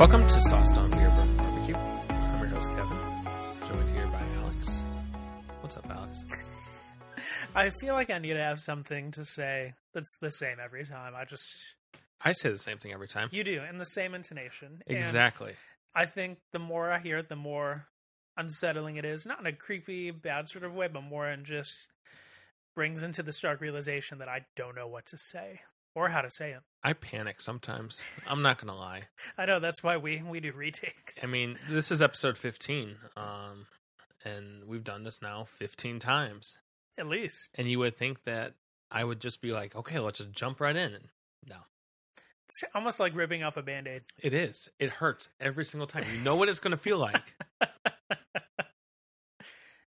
Welcome to Sauced on Beer Bourbon Barbecue. I'm your host Kevin, joined here by Alex. What's up, Alex? I feel like I need to have something to say that's the same every time. I just I say the same thing every time. you do in the same intonation. And Exactly. I think the more I hear it, the more unsettling it is. Not in a creepy, bad sort of way, but more in just brings into the stark realization that I don't know what to say or how to say it. I panic sometimes. I'm not gonna lie. I know that's why we we do retakes. I mean, this is episode 15, um, and we've done this now 15 times. At least And you would think that I would just be like, okay, let's just jump right in. No, it's almost like ripping off a band aid. it is. It hurts every single time. You know what it's gonna feel like.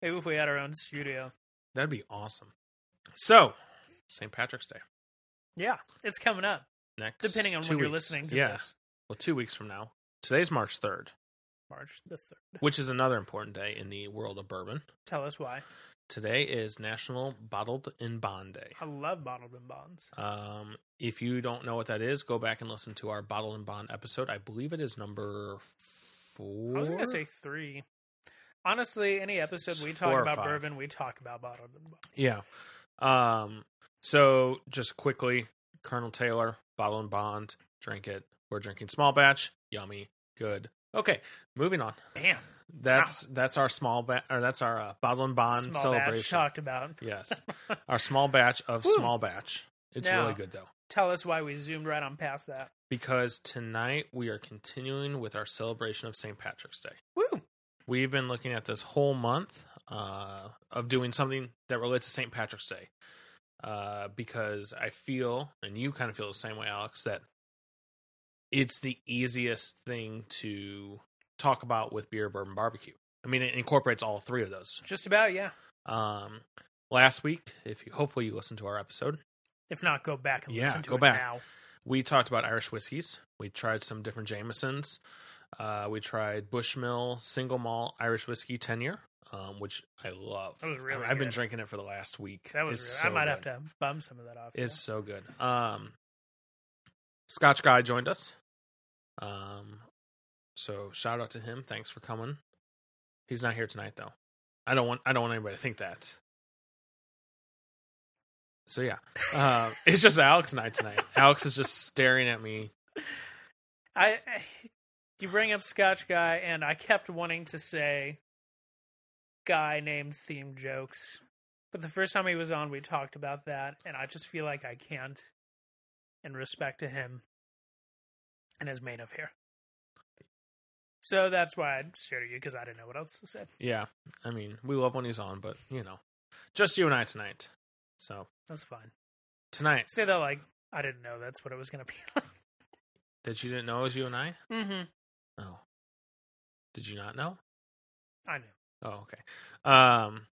Maybe if we had our own studio. That'd be awesome. So, St. Patrick's Day Yeah, it's coming up. next. Depending on when you're listening to yeah. this. Well, two weeks from now. Today's March 3rd, March the 3rd. which is another important day in the world of bourbon. Tell us why. Today is National Bottled in Bond Day. I love bottled in bonds. Um, if you don't know what that is, go back and listen to our Bottled in Bond episode. I believe it is number four. I was going to say three. Honestly, any episode we talk about five. bourbon, we talk about bottled in bonds. Yeah. Um, so just quickly, Colonel Taylor, Bottle and Bond, drink it. We're drinking small batch. Yummy. Good. Okay, moving on. Bam. That's that's our small batch, or that's our uh, Bottle and Bond Small celebration. batch talked about. Yes, our small batch of Whew. small batch. It's Now- really good though Tell us why we zoomed right on past that. because tonight we are continuing with our celebration of St. Patrick's Day. Woo! We've been looking at this whole month uh, of doing something that relates to St. Patrick's Day uh, because I feel, and you kind of feel the same way, Alex, that it's the easiest thing to talk about with beer, bourbon, barbecue. I mean, it incorporates all three of those. Just about, yeah. Um, last week, if you hopefully you listened to our episode, If not, go back and Yeah, listen to go it back. now. we talked about Irish whiskeys. We tried some different Jamesons. Uh, we tried Bushmill single malt Irish whiskey ten year, um, which I love. That was really I've been drinking it for the last week. That was. Really, so I might have to bum some of that off. It's so good. Um, Scotch guy joined us. Um, so shout out to him. Thanks for coming. He's not here tonight though. I don't want. I don't want anybody to think that. So yeah, uh, it's just Alex and I tonight. Alex is just staring at me. I, I you bring up Scotch guy, and I kept wanting to say guy named theme jokes, but the first time he was on, we talked about that, and I just feel like I can't, in respect to him and his mane of hair. So that's why I stared at you because I didn't know what else to say. Yeah, I mean, we love when he's on, but you know, just you and I tonight. So That's fine. tonight, Say that like I didn't know that's what it was going to be. that you didn't know it was you and I. mm-hmm. Oh, did you not know? I knew. Oh, okay. Um,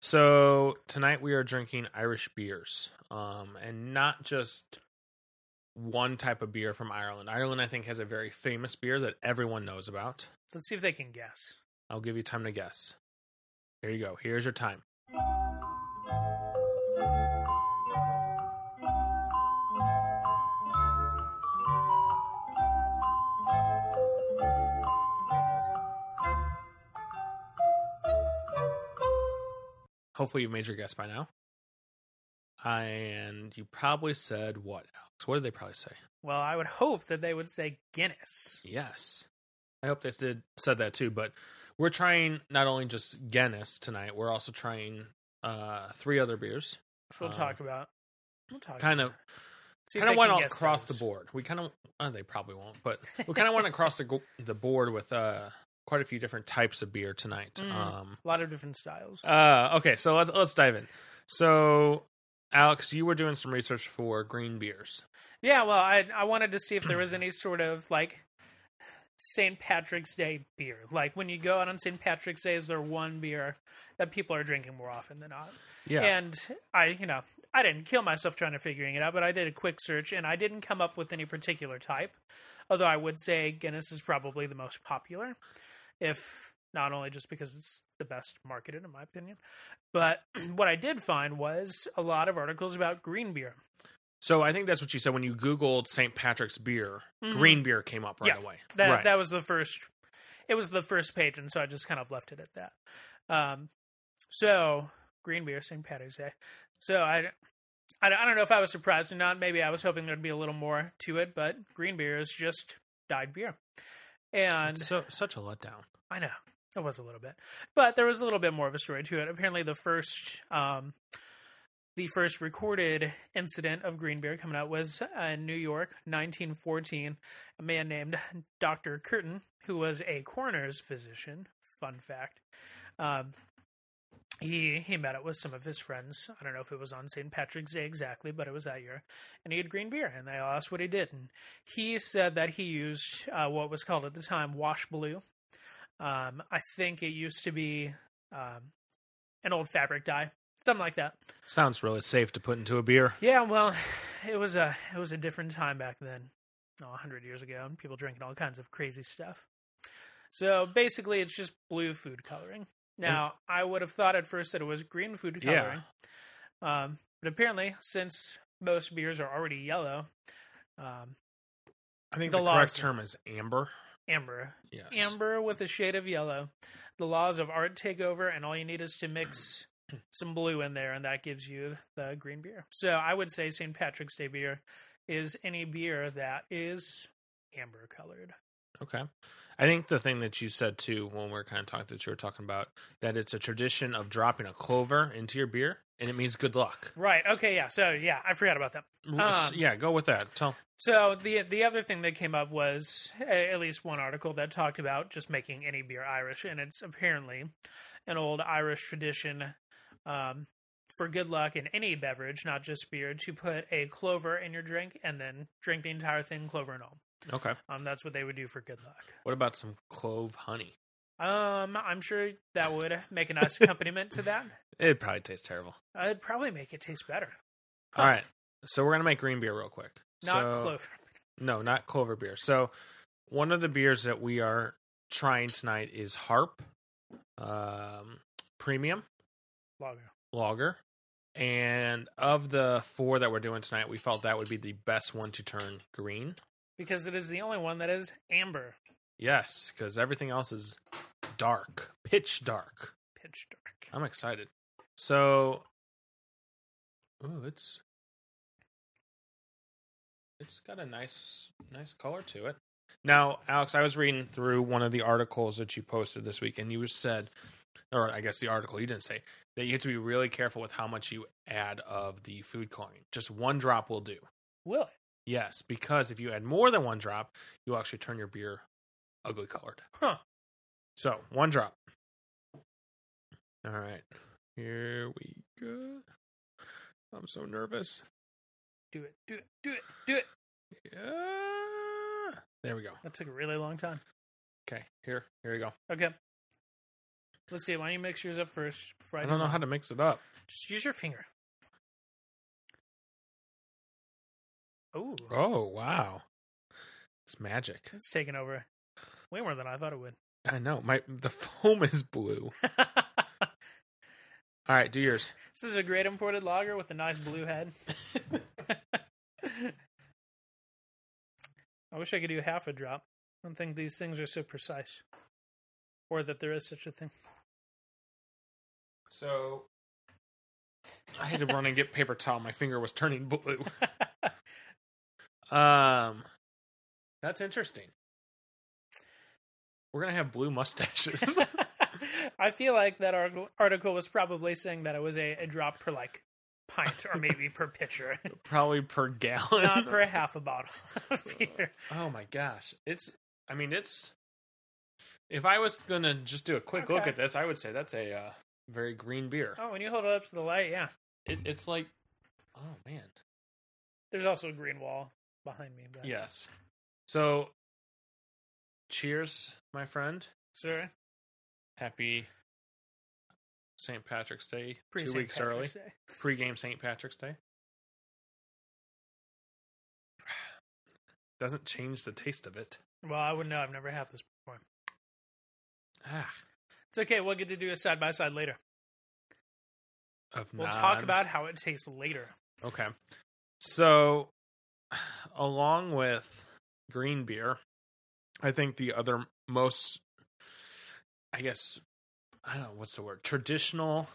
so tonight we are drinking Irish beers, um, and not just one type of beer from Ireland. Ireland, I think, has a very famous beer that everyone knows about. Let's see if they can guess. I'll give you time to guess. Here you go. Here's your time. Hopefully, you've made your guess by now. And you probably said what, Alex? What did they probably say? Well, I would hope that they would say Guinness. Yes. I hope they did said that too, but we're trying not only just Guinness tonight, we're also trying uh three other beers. which we'll Uh, talk about. We'll talk Kind about of. See kind of went all across those. the board. We kind of uh, they probably won't, but we kind of went across the the board with uh quite a few different types of beer tonight. Mhm. Um A lot of different styles. uh okay, so let's let's dive in. So Alex, you were doing some research for green beers. Yeah, well, I I wanted to see if there was any sort of like St. Patrick's Day beer. Like when you go out on St. Patrick's Day, is there one beer that people are drinking more often than not? Yeah. And I, you know, I didn't kill myself trying to figuring it out, but I did a quick search and I didn't come up with any particular type. Although I would say Guinness is probably the most popular, if not only just because it's the best marketed in my opinion, but what I did find was a lot of articles about green beer. So I think that's what you said when you Googled St. Patrick's beer. Mhm. Green beer came up right Yeah. away. That right. that was the first. It was the first page, and so I just kind of left it at that. Um, so green beer, St. Patrick's Day. So I, I, I don't know if I was surprised or not. Maybe I was hoping there'd be a little more to it, but green beer is just dyed beer, and so such a letdown. I know it was a little bit, but there was a little bit more of a story to it. Apparently, the first, um, the first recorded incident of green beer coming out was in New York, 1914. A man named Doctor Curtin, who was a coroner's physician. Fun fact. Um, he he met it with some of his friends. I don't know if it was on St. Patrick's Day exactly, but it was that year. And he had green beer, and they asked what he did. And he said that he used uh, what was called at the time wash blue. Um, I think it used to be um, an old fabric dye, something like that. Sounds really safe to put into a beer. Yeah, well, it was a it was a different time back then, oh, a hundred years ago, and people drinking all kinds of crazy stuff. So basically, it's just blue food coloring. Now, I would have thought at first that it was green food Yeah. coloring, um, but apparently, since most beers are already yellow, um, I think The the, correct term is amber. amber Yes. amber with a shade of yellow. The laws of art take over, and all you need is to mix some blue in there, and that gives you the green beer. So I would say St. Patrick's Day beer is any beer that is amber colored. Okay. I think the thing that you said too when we are kind of talking that you were talking about that it's a tradition of dropping a clover into your beer and it means good luck. Right. Okay. Yeah. So yeah, I forgot about that. Um, yeah, go with that. Tell So the the other thing that came up was at least one article that talked about just making any beer Irish, and it's apparently an old Irish tradition um, for good luck in any beverage, not just beer, to put a clover in your drink and then drink the entire thing, clover and all. Okay. Um, that's what they would do for good luck. What about some clove honey? Um, I'm sure that would make a nice accompaniment to that. It'd probably taste terrible. It'd probably make it taste better. All right. So we're gonna make green beer real quick. Not So- clover. No, not clover beer. So one of the beers that we are trying tonight is Harp um, Premium Lager. Lager. And of the four that we're doing tonight, we felt that would be the best one to turn green. Because it is the only one that is amber, Yes, because everything else is dark, pitch dark. pitch dark. I'm excited. So, ooh, it's it's got a nice nice color to it. Now, Alex, I was reading through one of the articles that you posted this week, and you said, or I guess the article you didn't say that you have to be really careful with how much you add of the food coloring. Just one drop will do. Will it? Yes, because if you add more than one drop, you'll actually turn your beer ugly colored. Huh. So, one drop. All right. Here we go. I'm so nervous. Do it. Do it. Do it. Do it. Yeah. There we go. That took a really long time. Okay, here. Here we go. Okay. Let's see. Why don't you mix yours up first before I, I don't know how to mix it up. Just use your finger. Oh, Oh, wow. It's magic. it's taken over way more than I thought it would. I know. My the foam is blue. All right, do yours. this is a great imported lager with a nice blue head. I wish I could do half a drop. I don't think these things are so precise, or that there is such a thing. So I had to run and get paper towel. My finger was turning blue. Um, that's interesting. We're gonna have blue mustaches. I feel like that article, article was probably saying that it was a, a drop per like pint or maybe per pitcher, Probably per gallon. not per half a bottle of beer. Oh my gosh, it's. I mean, it's. If I was gonna just do a quick look at this, I would say that's a uh, very green beer. Oh, when you hold it up to the light, yeah. It, it's like, oh man, There's also a green wall behind me. But yes. So, cheers, my friend. Sir, Happy St. Patrick's Day. pre two St. weeks early. Patrick's Day. Pre-game St. Patrick's Day. Doesn't change the taste of it. Well, I wouldn't know. I've never had this before. Ah, It's okay. We'll get to do a side by side later. of We'll non- talk about how it tastes later. Okay. So, along with green beer, I think the other most, I guess, I don't know what's the word, traditional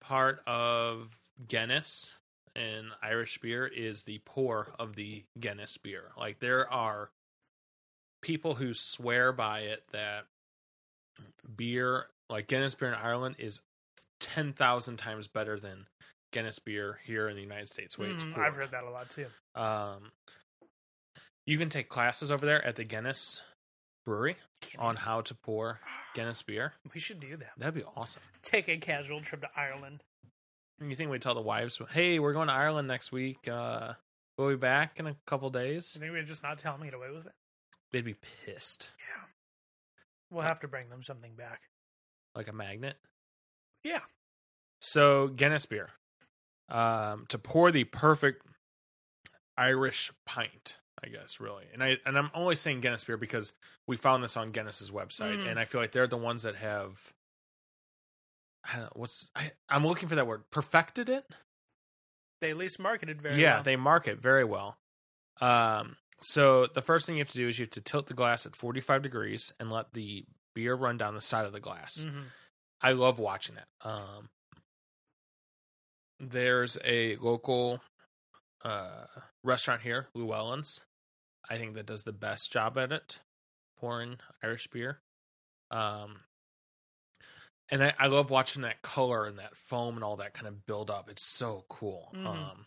part of Guinness and Irish beer is the pour of the Guinness beer. Like there are people who swear by it that beer, like Guinness beer in Ireland, is ten thousand times better than Guinness beer here in the United States. Way it's Mm. I've heard that a lot too. Um, you can take classes over there at the Guinness Brewery Can't on how to pour Guinness beer. We should do that. That'd be awesome. Take a casual trip to Ireland. You think we'd tell the wives, "Hey, we're going to Ireland next week. Uh, we'll be back in a couple days." I think we'd just not tell them to get away with it. They'd be pissed, Yeah. We'll have to bring them something back. like a magnet. Yeah. So Guinness beer, um, to pour the perfect Irish pint, I guess, really. And I and I'm only saying Guinness beer because we found this on Guinness's website, Mhm. and I feel like they're the ones that have. I don't know what's I, I'm looking for that word. Perfected it. They at least marketed very well. yeah, well. they market very well. Um, so the first thing you have to do is you have to tilt the glass at 45 degrees and let the beer run down the side of the glass. Mhm. I love watching that. Um, there's a local uh, restaurant here, Llywelyn's. I think that does the best job at it, pouring Irish beer. Um, and I, I love watching that color and that foam and all that kind of build up. It's so cool. Mhm. Um,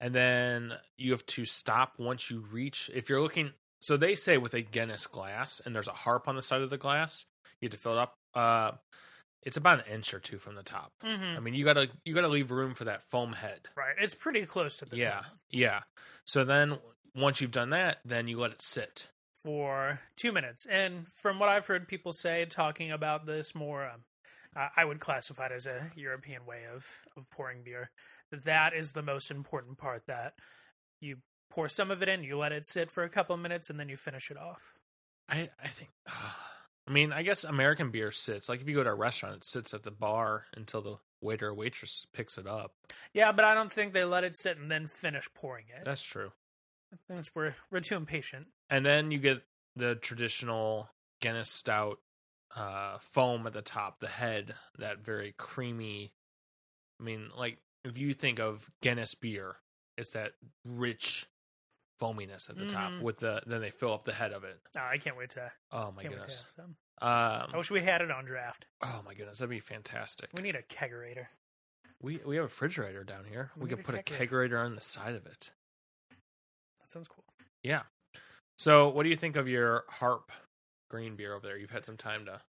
and then you have to stop once you reach. If you're looking, so they say with a Guinness glass, and there's a harp on the side of the glass, you have to fill it up. Uh, it's about an inch or two from the top. Mhm. I mean, you gotta you gotta leave room for that foam head. Right. It's pretty close to the yeah, top yeah. Yeah. So then once you've done that, then you let it sit. for two minutes. And from what I've heard people say, talking about this more, um, I I would classify it as a European way of, of pouring beer. That is the most important part. That you pour some of it in, you let it sit for a couple of minutes, and then you finish it off. I I think. I mean, I guess American beer sits like if you go to a restaurant, it sits at the bar until the waiter or waitress picks it up. Yeah, but I don't think they let it sit and then finish pouring it. That's true. I think it's- we're we're too impatient. And then you get the traditional Guinness Stout uh, foam at the top, the head, that very creamy. I mean, like if you think of Guinness beer, it's that rich foaminess at the top Mhm. with the then they fill up the head of it. Oh, I can't wait to. Oh my can't wait to goodness. some. I Um, wish we had it on draft. oh my goodness, that'd be fantastic. We need a kegerator. We we have a refrigerator down here. We We, could a put a kegerator. kegerator on the side of it. That sounds cool. Yeah. So, what do you think of your harp green beer over there? You've had some time to.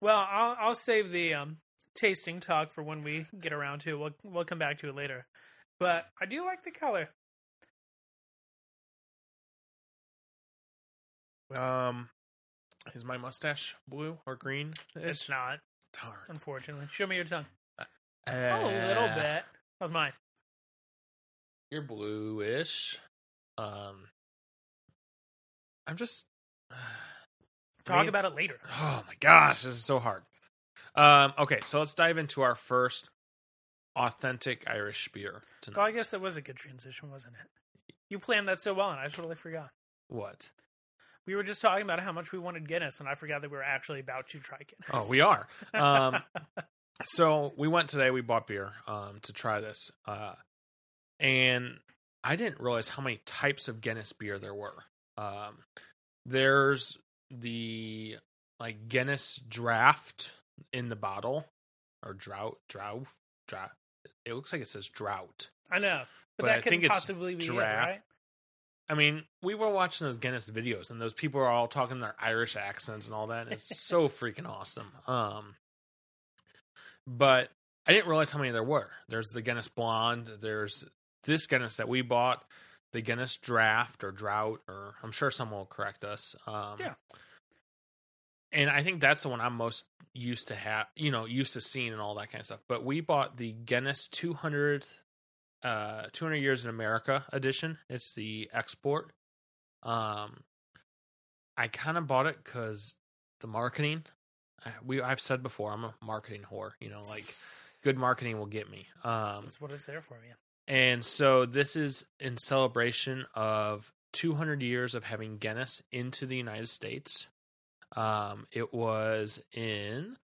Well, I'll I'll save the um, tasting talk for when we get around to it. We'll we'll come back to it later. But I do like the color. Um, is my mustache blue or green? It's not, darn. unfortunately. Show me your tongue. Uh, Oh, a little bit. How's mine. You're bluish. Um, I'm just. Talk mean- about it later. Oh my gosh, this is so hard. Um, okay, so let's dive into our first authentic Irish beer tonight. Well, I guess that was a good transition, wasn't it? You planned that so well, and I totally forgot. what? We were just talking about how much we wanted Guinness, and I forgot that we were actually about to try Guinness. Oh, we are. Um, so we went today. We bought beer um, to try this, uh, and I didn't realize how many types of Guinness beer there were. Um, there's the like Guinness Draught in the bottle or drought, drought, drought. It looks like it says drought. I know, but, But that I could possibly be it, right? I mean, we were watching those Guinness videos, and those people are all talking their Irish accents and all that. And it's so freaking awesome. Um, but I didn't realize how many there were. There's the Guinness Blonde. There's this Guinness that we bought, the Guinness Draught or Drought, or I'm sure someone will correct us. Um, Yeah. And I think that's the one I'm most used to have, you know, used to seeing and all that kind of stuff. But we bought the Guinness 200 uh 200 years in America edition. It's the export. Um I kind of bought it cuz the marketing we I've said before I'm a marketing whore, you know, like good marketing will get me. Um That's what it's there for, man. And so this is in celebration of 200 years of having Guinness into the United States. Um, it was in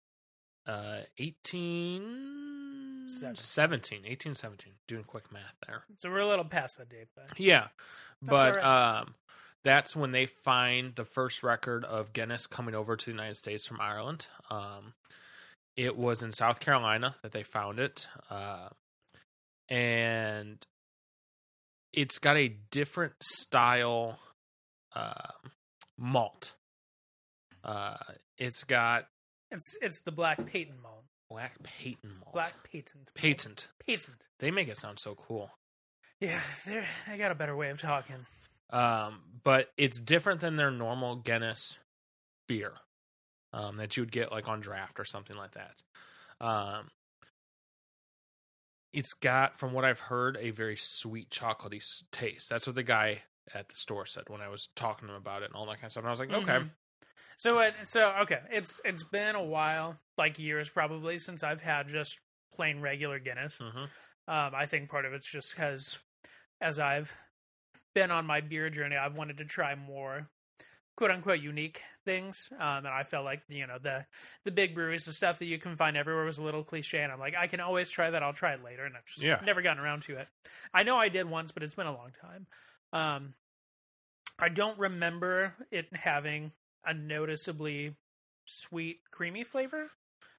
uh, 1817, 1817. Doing quick math there. So we're a little past that date, but Yeah, That's but right. um, that's when they find the first record of Guinness coming over to the United States from Ireland. Um, it was in South Carolina that they found it, uh, and it's got a different style uh, malt. Uh, it's got it's it's the black patent malt. Black patent malt. Black patent. patent. Patent. They make it sound so cool. Yeah, they they got a better way of talking. um, but it's different than their normal Guinness beer um, that you would get like on draft or something like that. Um, it's got, from what I've heard, a very sweet chocolatey taste. That's what the guy at the store said when I was talking to him about it and all that kind of stuff. And I was like, okay, Mhm. So it so okay, it's it's been a while, like years probably, since I've had just plain regular Guinness. hmm Um, I think part of it's just because as I've been on my beer journey, I've wanted to try more quote unquote unique things. Um, and I felt like, you know, the the big breweries, the stuff that you can find everywhere was a little cliche. And I'm like, I can always try that. I'll try it later. And I've just Yeah. never gotten around to it. I know I did once, but it's been a long time. Um, I don't remember it having a noticeably sweet, creamy flavor.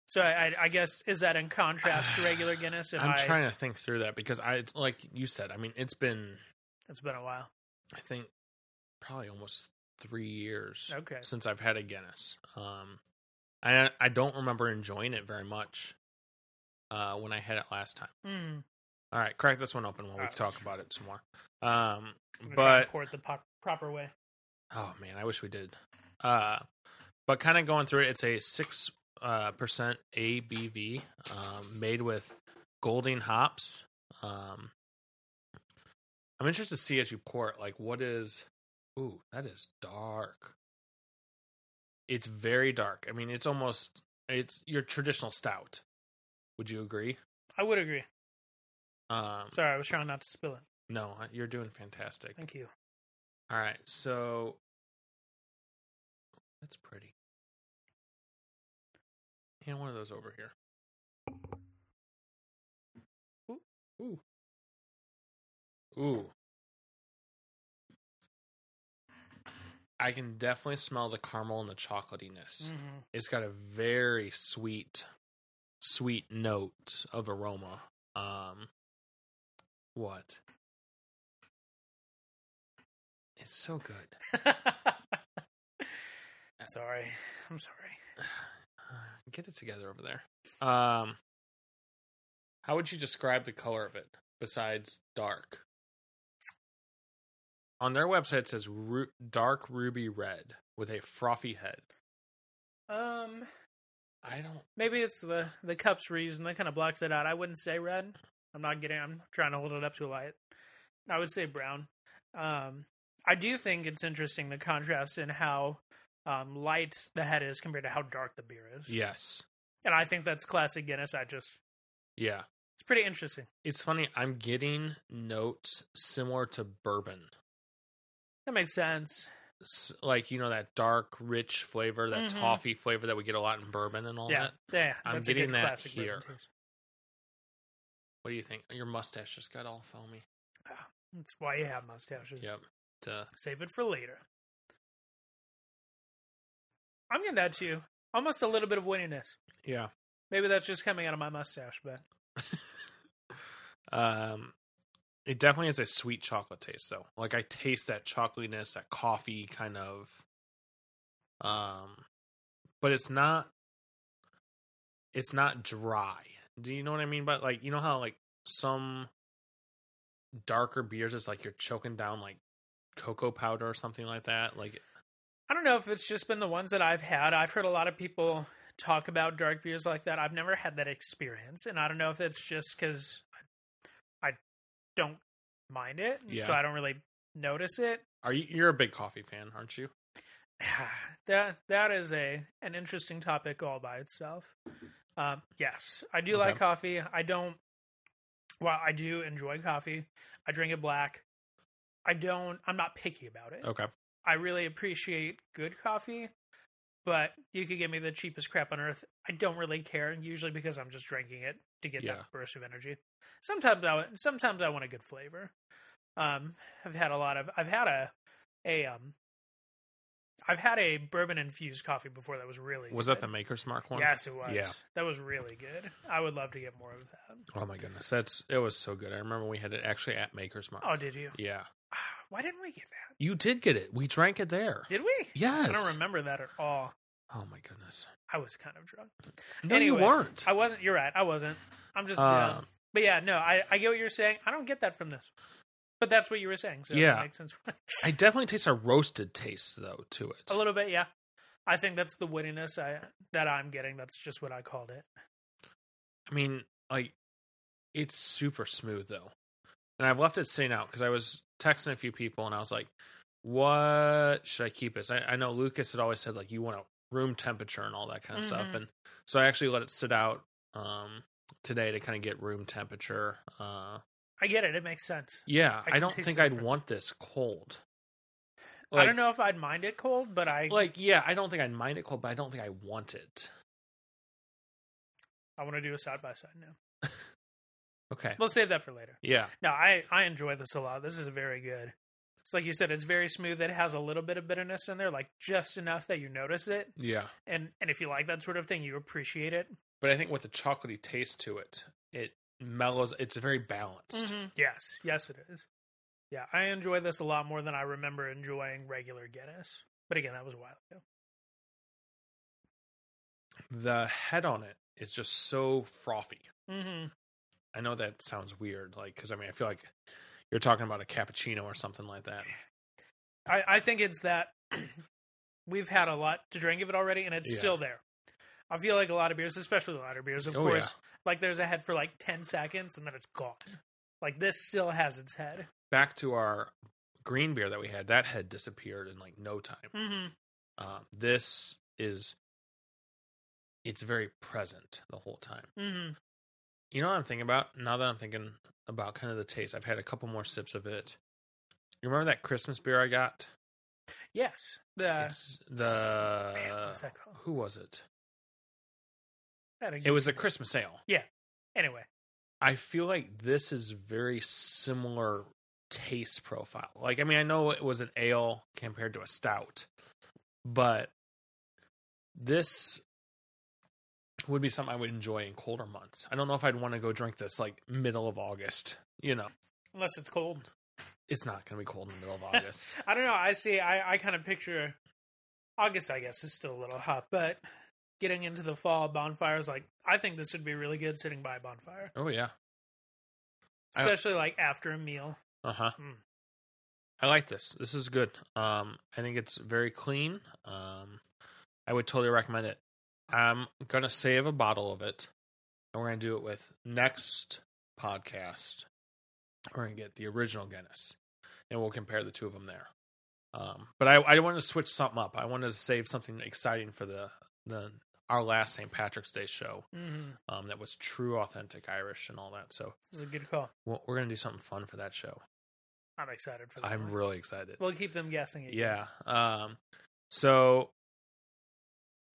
So I, I, guess is that in contrast to regular Guinness? I'm I- trying to think through that because I, like you said, I mean, it's been, It's been a while. I think, probably almost three years Okay. since I've had a Guinness. Um, I I don't remember enjoying it very much uh, when I had it last time. Mm. All right, crack this one open while we Alright. talk about it some more. Um, I'm gonna try and but pour it the po- proper way. oh man, I wish we did. Uh, but kind of going through it, it's a six uh, percent ABV, um, made with Golding hops. Um, I'm interested to see as you pour it, like what is. Ooh, that is dark. It's very dark. I mean, it's almost it's your traditional stout. Would you agree? I would agree. Um, Sorry, I was trying not to spill it. no, you're doing fantastic. Thank you. All right, so that's pretty. Hand one of those over here. Ooh, ooh, ooh. I can definitely smell the caramel and the chocolatiness. hmm It's got a very sweet, sweet note of aroma. Um, what? It's so good. sorry, I'm sorry. Get it together over there. Um, how would you describe the color of it besides dark? On their website, it says ru- dark ruby red with a frothy head. Um, I don't. maybe it's the the cups reason that kind of blocks it out. I wouldn't say red. I'm not getting. I'm trying to hold it up to a light. I would say brown. Um, I do think it's interesting the contrast in how um, light the head is compared to how dark the beer is. Yes. And I think that's classic Guinness. I just Yeah. it's pretty interesting. It's funny. I'm getting notes similar to bourbon. That makes sense. Like, you know, that dark, rich flavor, that Mhm. toffee flavor that we get a lot in bourbon and all yeah, that. yeah. I'm getting that here. What do you think? Your mustache just got all foamy. That's why you have mustaches. Yep. To, Save it for later. I'm getting that too. Almost a little bit of winniness. yeah. Maybe that's just coming out of my mustache, but um, it definitely has a sweet chocolate taste, though. Like I taste that chocolatiness, that coffee kind of. Um, but it's not. It's not dry. Do you know what I mean? But like, you know how like some darker beers is like you're choking down like cocoa powder or something like that. Like, I don't know if it's just been the ones that I've had. I've heard a lot of people talk about dark beers like that. I've never had that experience, and I don't know if it's just because I, I don't mind it, Yeah. so I don't really notice it. are you? You're a big coffee fan, aren't you? that that is a an interesting topic all by itself. Um, yes, I do Okay. like coffee. I don't Well, I do enjoy coffee, I drink it black. I don't. I'm not picky about it. Okay. I really appreciate good coffee, but you could give me the cheapest crap on earth. I don't really care, usually because I'm just drinking it to get Yeah. that burst of energy. Sometimes I sometimes I want a good flavor. Um, I've had a lot of I've had a a um I've had a bourbon infused coffee before that was really Was good. that the Maker's Mark one? Yes, it was. Yeah. That was really good. I would love to get more of that. Oh my goodness, that's it was so good. I remember we had it actually at Maker's Mark. Oh, did you? Yeah, Why didn't we get that? you did get it. We drank it there. Did we? Yes. I don't remember that at all. Oh my goodness. I was kind of drunk. No, Anyway, you weren't. I wasn't. You're right. I wasn't. I'm just. Uh, yeah. But yeah, no, I, I get what you're saying. I don't get that from this. But that's what you were saying. So Yeah. it makes sense. I definitely taste a roasted taste though to it. a little bit, yeah. I think that's the wittiness I that I'm getting. That's just what I called it. I mean, like it's super smooth though, and I've left it sitting out because I was texting a few people and I was like, "What should I keep it?" I, I know Lucas had always said like you want a room temperature and all that kind of stuff, Mhm. and so I actually let it sit out um, today to kind of get room temperature. Uh, I get it. It makes sense. yeah, I I, don't think I'd want this cold. I don't know if I'd mind it cold, but I Like, yeah, I don't think I'd mind it cold, but I don't think I want it. I want to do a side by side now. Okay. We'll save that for later. Yeah. No, I I enjoy this a lot. This is very good. It's like you said, it's very smooth. It has a little bit of bitterness in there, like just enough that you notice it. Yeah. And and if you like that sort of thing, you appreciate it. But I think with the chocolatey taste to it, it mellows. It's very balanced. Yes, yes, it is. Yeah, I enjoy this a lot more than I remember enjoying regular Guinness. But again, that was a while ago. The head on it is just so frothy. Mm-hmm. I know that sounds weird, like because I mean I feel like you're talking about a cappuccino or something like that. I, I think it's that we've had a lot to drink of it already, and it's Yeah. still there. I feel like a lot of beers, especially the lighter beers, of Oh, course, like there's a head for like 10 seconds and then it's gone. Like this still has its head. Back to our green beer that we had, that head disappeared in like no time. Mm-hmm. Um, this is it's very present the whole time. Mm-hmm. You know what I'm thinking about now that I'm thinking about kind of the taste. I've had a couple more sips of it. You remember that Christmas beer I got? Yes. The it's the man, was that who was it? It was a Christmas ale. Yeah. Anyway. I feel like this is very similar taste profile. Like, I mean, I know it was an ale compared to a stout, but this would be something I would enjoy in colder months. I don't know if I'd want to go drink this like middle of August. You know, Unless it's cold. it's not going to be cold in the middle of August. I don't know. I see. I, I kind of picture August. I guess is still a little hot, but getting into the fall bonfires, like I think this would be really good sitting by a bonfire, oh yeah, I- especially like after a meal. uh huh. Mm. I like this. This is good. Um, I think it's very clean. Um, I would totally recommend it. I'm gonna save a bottle of it, and we're gonna do it with next podcast. We're gonna get the original Guinness, and we'll compare the two of them there. Um, but I, I wanted to switch something up. I wanted to save something exciting for the the our last St. Patrick's Day show. Mm-hmm. Um, that was true, authentic Irish and all that. So This is a good call. we're, we're gonna do something fun for that show. I'm excited for that. I'm one. really excited. We'll keep them guessing. Yeah. Um so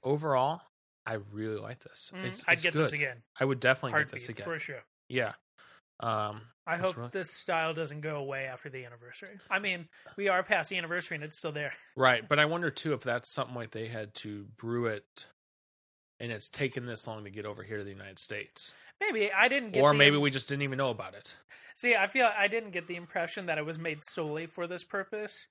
overall, I really like this. Mhm. It's, I'd get good. this again. I would definitely get this again. for sure. Yeah. Um I hope right. this style doesn't go away after the anniversary. I mean, we are past the anniversary and it's still there. right, but I wonder too if that's something like they had to brew it and it's taken this long to get over here to the United States. Maybe I didn't get Or the maybe we just didn't even know about it. See, I feel I didn't get the impression that it was made solely for this purpose.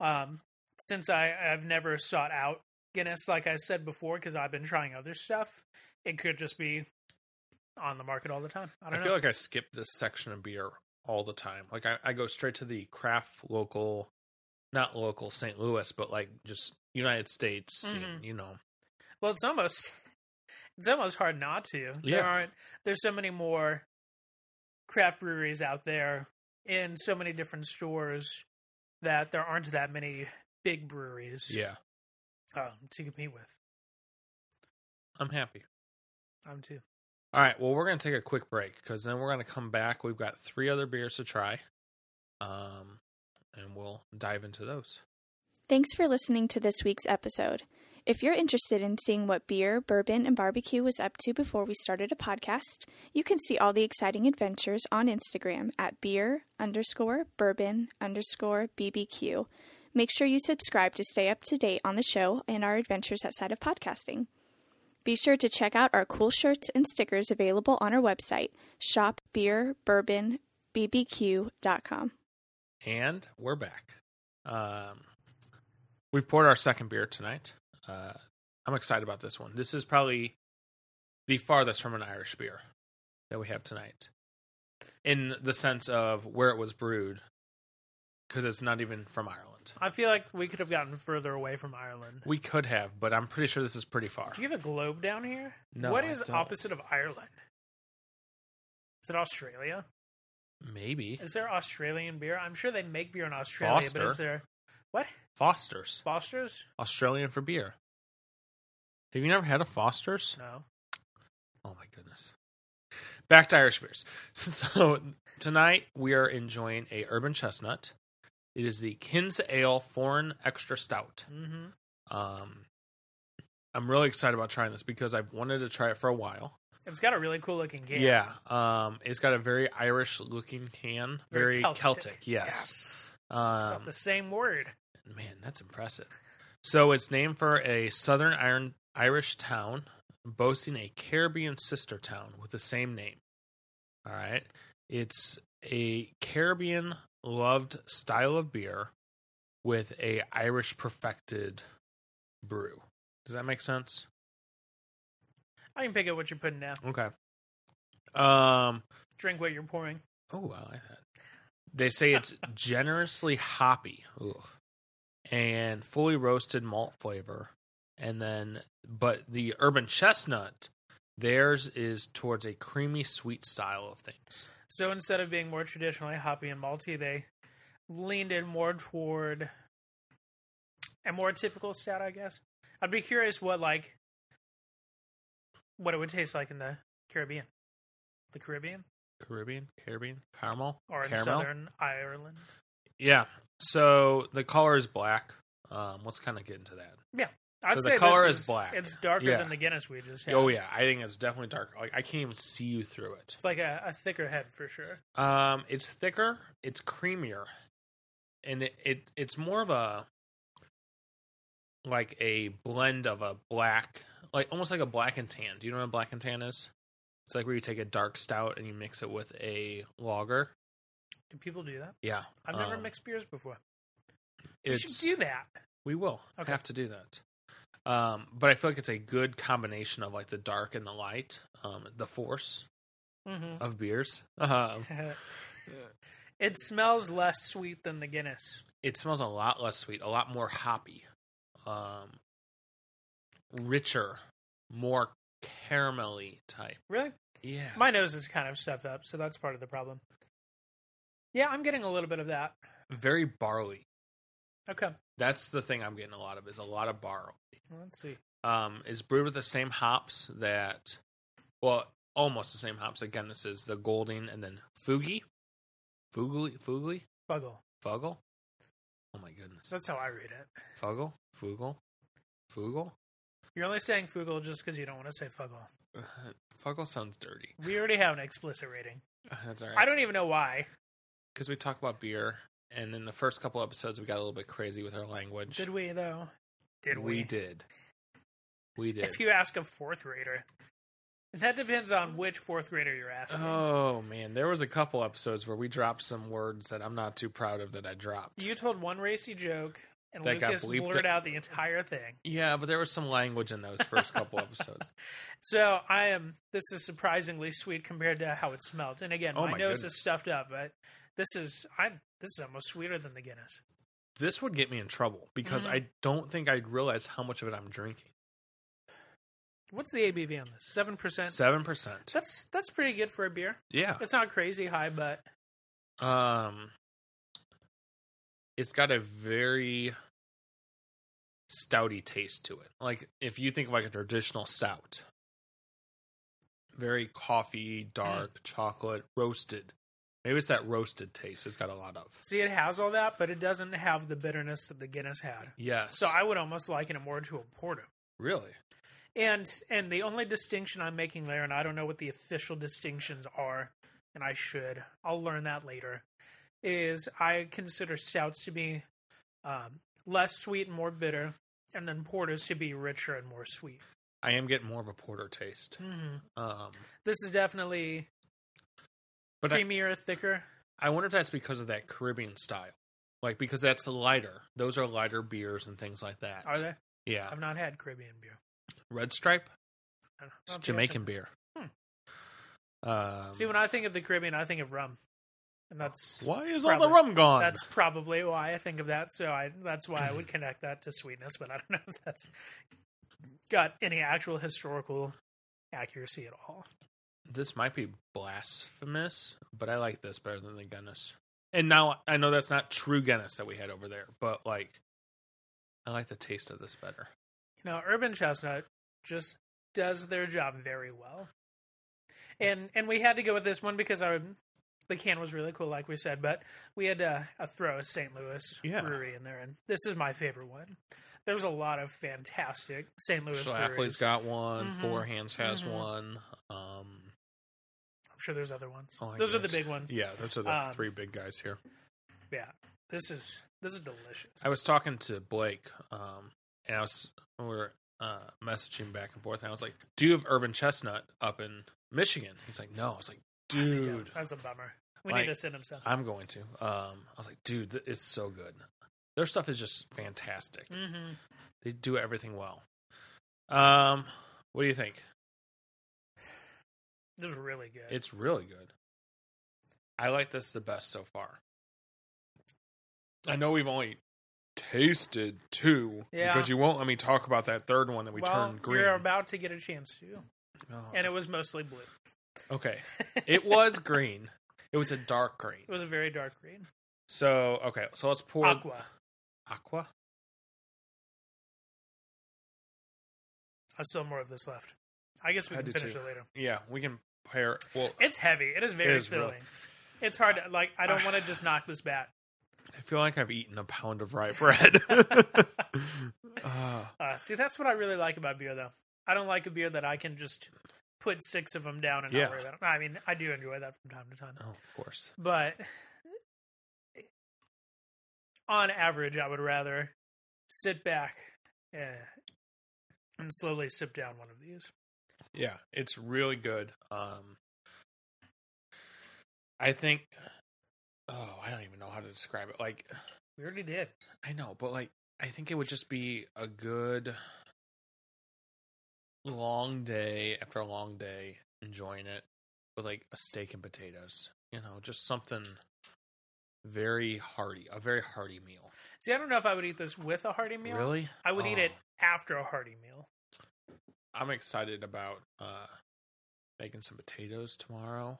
Um, since I I've never sought out Guinness, like I said before, because I've been trying other stuff. It could just be on the market all the time. I I, feel like I skip this section of beer all the time. Like I, I go straight to the craft local not local St. Louis, but like just United States scene, Mhm. you know. well, it's almost it's almost hard not to. Yeah. There aren't there's so many more craft breweries out there in so many different stores that there aren't that many big breweries Yeah. Um, to compete with. I'm happy. I'm too. All right. Well, we're going to take a quick break because then we're going to come back. We've got three other beers to try, um, and we'll dive into those. Thanks for listening to this week's episode. If you're interested in seeing what beer, bourbon, and barbecue was up to before we started a podcast, you can see all the exciting adventures on Instagram at beer underscore bourbon underscore BBQ. Make sure you subscribe to stay up to date on the show and our adventures outside of podcasting. Be sure to check out our cool shirts and stickers available on our website, shopbeerbourbonbbq.com. And we're back. Um, we've poured our second beer tonight. Uh, I'm excited about this one. This is probably the farthest from an Irish beer that we have tonight, in the sense of where it was brewed, because it's not even from Ireland. I feel like we could have gotten further away from Ireland. We could have, but I'm pretty sure this is pretty far. Do you have a globe down here? No, What I is don't. opposite of Ireland? Is it Australia? Maybe Is there Australian beer? I'm sure they make beer in Australia, but is there what? Foster's Foster's? Australian for beer. Have you never had a Foster's? No. Oh my goodness. Back to Irish beers. So tonight we are enjoying a urban chestnut. It is the Kins Ale Foreign Extra Stout. Mm-hmm. Um, I'm really excited about trying this because I've wanted to try it for a while. It's got a really cool looking can. Yeah. Um, it's got a very Irish looking can, very, Celtic. Yes. Yes. Um, the same word. Man, that's impressive. So it's named for a southern Iron, Irish town boasting a Caribbean sister town with the same name. All right. It's a Caribbean loved style of beer with a Irish perfected brew. Does that make sense? I can pick up what you're putting down. Okay. Um Drink what you're pouring. Oh, I like that. They say it's generously hoppy Ugh. and fully roasted malt flavor. And then, but the urban chestnut, theirs is towards a creamy sweet style of things. So instead of being more traditionally hoppy and malty, they leaned in more toward a more typical stout, I guess. I'd be curious what like what it would taste like in the Caribbean. The Caribbean? Caribbean, Caribbean, caramel, Or in caramel. Southern Ireland. Yeah. So the color is black. Um, let's kind of get into that. I'd So the color this is black. It's darker Yeah. than the Guinness we just had. Oh yeah, I think it's definitely dark. Like I can't even see you through it. It's like a, a thicker head for sure. Um, it's thicker, it's creamier, and it, it it's more of a like a blend of a black, like almost like a black and tan. Do you know what a black and tan is? It's like where you take a dark stout and you mix it with a lager. Do people do that? Yeah, I've never um, mixed beers before. We should do that. we will Okay. have to do that. Um, but I feel like it's a good combination of like the dark and the light, um, the force hmm of beers. Um, it smells less sweet than the Guinness. it smells a lot less sweet, a lot more hoppy, um, richer, more caramelly type. Really? Yeah, My nose is kind of stuffed up, so that's part of the problem. Yeah, I'm getting a little bit of that. very barley. Okay. That's the thing I'm getting a lot of is a lot of barley. Let's see. Um, is brewed with the same hops that, well, almost the same hops that Guinness is. The Golding and then Fugi, Fugly, Fugly, Fuggle. Fuggle. Oh my goodness, That's how I read it. Fuggle, Fugle, Fugle. You're only saying Fuggle just because you don't want to say Fuggle. Uh, Fuggle sounds dirty. We already have an explicit rating. Uh, That's all right. I don't even know why. because we talk about beer, and in the first couple episodes, we got a little bit crazy with our language. Did we, though? Did we? We did. We did. If you ask a fourth grader, that depends on which fourth grader you're asking. oh man, there was a couple episodes where we dropped some words that I'm not too proud of that I dropped. You told one racy joke, and That Lucas blurted out. the entire thing. Yeah, but there was some language in those first couple episodes. So I am. This is surprisingly sweet compared to how it smelled. And again, Oh my, my nose goodness. is stuffed up, but this is I. This is almost sweeter than the Guinness. This would get me in trouble because Mhm. I don't think I'd realize how much of it I'm drinking. What's the ABV on this? Seven percent. Seven percent. That's that's pretty good for a beer. Yeah. It's not crazy high, but Um, it's got a very stouty taste to it. Like if you think of like a traditional stout, very coffee, dark, chocolate, roasted. Maybe it's that roasted taste. It's got a lot of. See, it has all that, but it doesn't have the bitterness that the Guinness had. Yes. So I would almost liken it more to a porter. really. And and the only distinction I'm making there, and I don't know what the official distinctions are, and I should. I'll learn that later. Is I consider stouts to be um, less sweet and more bitter, and then porters to be richer and more sweet. I am getting more of a porter taste. hmm Um, This is definitely but I, thicker. I wonder if that's because of that Caribbean style. Like because that's lighter. Those are lighter beers and things like that. Are they? Yeah. I've not had Caribbean beer. Red Stripe. I don't- I It's don't think I've Jamaican beer. Hmm. Um, See, when I think of the Caribbean, I think of rum, and that's why is all the rum gone? that's probably why I think of that. So I that's why I would connect that to sweetness, but I don't know if that's got any actual historical accuracy at all. This might be blasphemous, but I like this better than the Guinness. And now I know that's not true Guinness that we had over there, but like I like the taste of this better. You know, Urban Chestnut just does their job very well, and and we had to go with this one because our the can was really cool, like we said, but we had to uh, throw a St. Louis Yeah. brewery in there, and this is my favorite one. There's a lot of fantastic St. Louis Schlafly's breweries. got one. Mhm. Four Hands has Mhm. one. Um, I'm sure there's other ones. Oh, Those are the big ones. yeah, those are the Um, three big guys here. Yeah, this is this is delicious. I was talking to Blake, um, and I was we were uh, messaging back and forth, and I was like, "Do you have Urban Chestnut up in Michigan?" He's like, "No." I was like, "Dude, that's a bummer. We Like, need to send him some. I'm going to." Um, I was like, "Dude, th- it's so good. Their stuff is just fantastic. hmm They do everything well." Um, what do you think? This is really good. It's really good. I like this the best so far. I know we've only tasted two Yeah. because you won't let me talk about that third one that we well, turned green. you're about to get a chance to, Oh. and it was mostly blue. Okay. It was green. It was a dark green. It was a very dark green. So, okay. So let's pour Aqua. Aqua? I still have more of this left. I guess we I can finish too. it later. Yeah, we can pair. Well, It's heavy. It is very is real. filling. It's hard to like. I don't want to just knock this back. I feel like I've eaten a pound of rye bread. Uh, see, that's what I really like about beer, though. I don't like a beer that I can just put six of them down and Yeah. not worry about it. I mean, I do enjoy that from time to time, oh, of course. but on average, I would rather sit back uh, and slowly sip down one of these. Yeah, it's really good. Um, I think. Oh, I don't even know how to describe it. Like, We already did. I know, but like, I think it would just be a good long day after a long day, enjoying it with like a steak and potatoes. You know, just something very hearty, a very hearty meal. See, I don't know if I would eat this with a hearty meal. Really? I would eat Oh, it after a hearty meal. I'm excited about uh making some potatoes tomorrow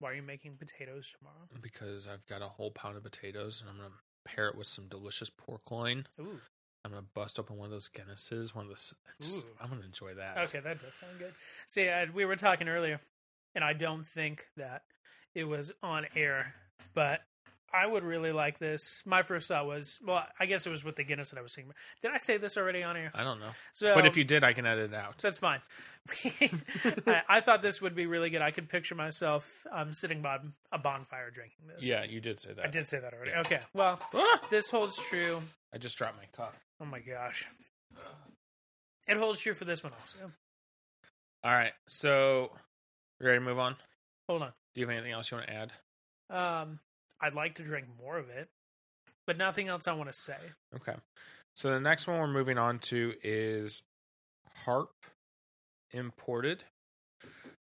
Why are you making potatoes tomorrow? because I've got a whole pound of potatoes and I'm gonna pair it with some delicious pork loin. Ooh, I'm gonna bust open one of those Guinnesses, one of those. Just, I'm gonna enjoy that. okay, that does sound good. See, uh, we were talking earlier, and I don't think that it was on air, but I would really like this. My first thought was, well, I guess it was with the Guinness that I was thinking. Did I say this already on air? I don't know, So, but if you did, I can edit it out. That's fine. I, I thought this would be really good. I could picture myself um, sitting by a bonfire drinking this. Yeah, you did say that. I did say that already. Yeah. Okay, well, Ah! this holds true. I just dropped my cup. Oh my gosh. It holds true for this one also. All right, so ready to move on? Hold on. Do you have anything else you want to add? Um, I'd like to drink more of it, but nothing else I want to say. Okay. So the next one we're moving on to is Harp Imported.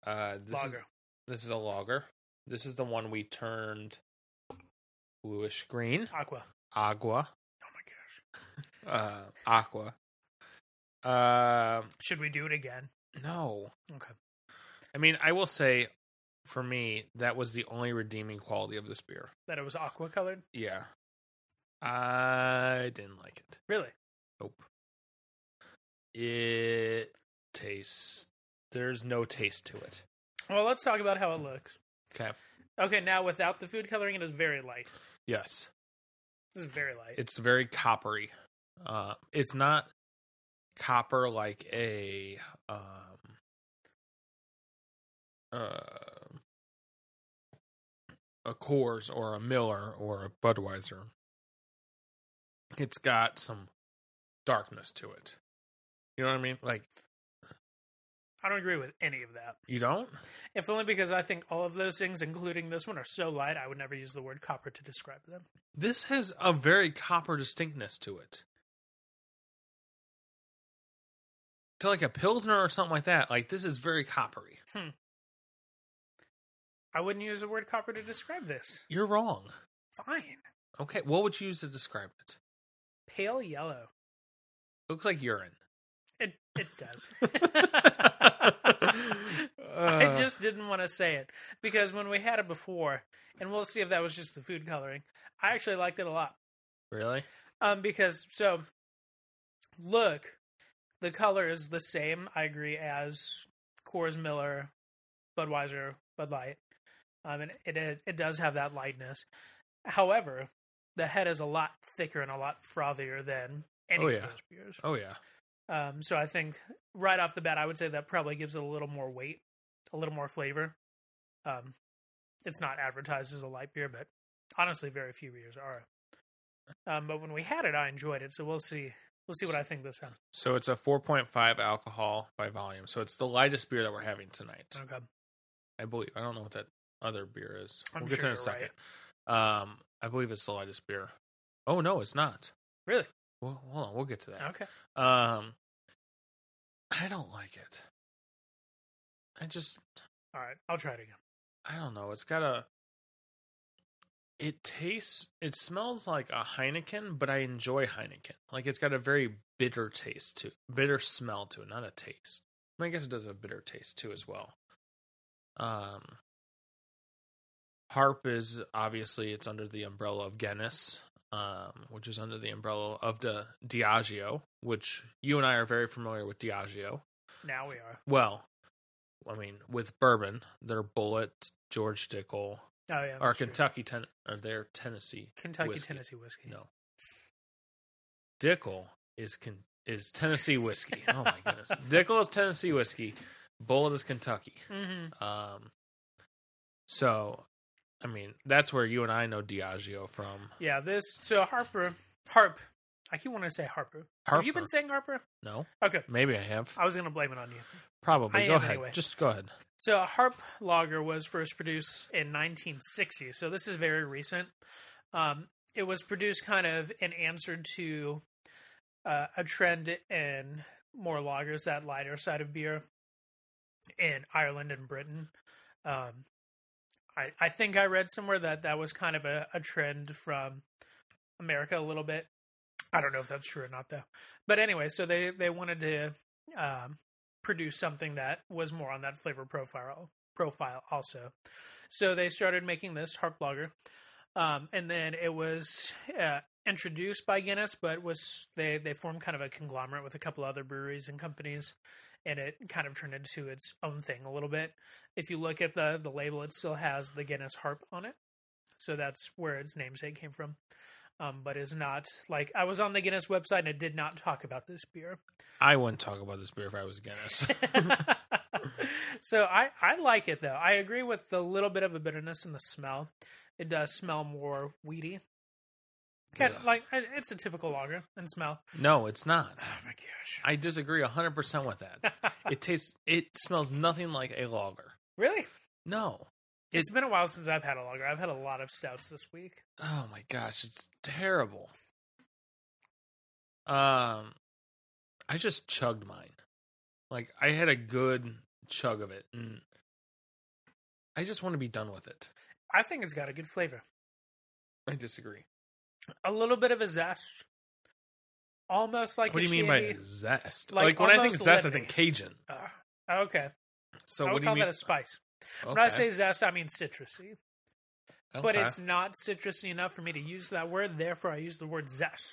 Uh, this is this is a lager. This is the one we turned bluish green, Aqua. agua, Oh my gosh. uh, aqua. Um, Should we do it again? no, Okay. I mean I will say, for me, that was the only redeeming quality of this beer. That it was aqua colored? Yeah, I didn't like it. Really? Nope. It tastes. There's no taste to it. Well, let's talk about how it looks. Okay. Okay, now without the food coloring, it is very light. Yes. This is very light. It's very coppery. Uh, it's not copper like a um, uh, a Coors or a Miller or a Budweiser. It's got some darkness to it. You know what I mean? Like I don't agree with any of that. you don't? If only because I think all of those things, including this one, are so light, I would never use the word copper to describe them. This has a very copper distinctness to it. To like a pilsner or something like that. Like this is very coppery. Hmm. I wouldn't use the word copper to describe this. You're wrong. Fine. Okay, what would you use to describe it? Pale yellow. looks like urine. It it does. I Uh, just didn't want to say it because when we had it before, and we'll see if that was just the food coloring. I actually liked it a lot. really. Um, because so look, the color is the same. I agree as Coors Miller, Budweiser, Bud Light. Um, and it, it it does have that lightness. However, the head is a lot thicker and a lot frothier than any Oh, of yeah. those beers. Oh yeah. Um, so I think right off the bat, I would say that probably gives it a little more weight, a little more flavor. Um, it's not advertised as a light beer, but honestly, very few beers are. Um, but when we had it, I enjoyed it. So we'll see. We'll see what I think this time. So it's a 4.5 alcohol by volume. So it's the lightest beer that we're having tonight. Okay. I believe. I don't know what that other beer is. I'm we'll get sure to it in a second. Um, I believe it's the lightest beer. Oh no, it's not. Really? Well, hold on. We'll get to that. Okay. Um, I don't like it. I just, All right. I'll try it again. I don't know. It's got a. It tastes. It smells like a Heineken, but I enjoy Heineken. Like it's got a very bitter taste to, bitter smell to it, not a taste. I, mean, I guess it does have a bitter taste too, as well. Um, Harp is obviously it's under the umbrella of Guinness, um, which is under the umbrella of the Diageo, which you and I are very familiar with Diageo. Now we are. Well, I mean, with bourbon, they're Bulleit, George Dickel, Oh yeah. or that's true. Kentucky, ten, or they're Tennessee. Kentucky whiskey. Tennessee whiskey. No, Dickel is con- is Tennessee whiskey. oh my goodness, Dickel is Tennessee whiskey. Bulleit is Kentucky. Mm-hmm. Um, so, I mean, that's where you and I know Diageo from. Yeah. This. So Harper. Harp. I keep wanting to say Harper. Have you been saying Harper? No, Okay. maybe I have. I was gonna blame it on you. Probably. I go ahead. anyway. Just go ahead. So a harp lager was first produced in 1960. So this is very recent. Um, it was produced kind of in answer to uh, a trend in more lagers, that lighter side of beer, in Ireland and Britain. Um, I I think I read somewhere that that was kind of a, a trend from America a little bit. I don't know if that's true or not though. But anyway, so they they wanted to um, produce something that was more on that flavor profile profile also. So they started making this harp lager, um, and then it was uh, introduced by Guinness, but was they they formed kind of a conglomerate with a couple other breweries and companies, and it kind of turned into its own thing a little bit. If you look at the the label, it still has the Guinness harp on it, so that's where its namesake came from. Um, but is not like I was on the Guinness website and it did not talk about this beer. I wouldn't talk about this beer if I was Guinness. so I I like it though. I agree with the little bit of a bitterness in the smell. It does smell more weedy. Ugh. like it's a typical lager and smell. no, it's not. Oh my gosh! I disagree 100% with that. It tastes it smells nothing like a lager. really? No. It's been a while since I've had a lager. I've had a lot of stouts this week. Oh my gosh, it's terrible. Um I just chugged mine. Like I had a good chug of it and I just want to be done with it. I think it's got a good flavor. I disagree. A little bit of a zest, almost like what do you mean by zest? like Like, when I think zest, I think Cajun. Uh, okay, So I what would call mean? that a spice. okay. When I say zest, I mean citrusy. But it's not citrusy enough for me to use that word. Therefore, I use the word zest.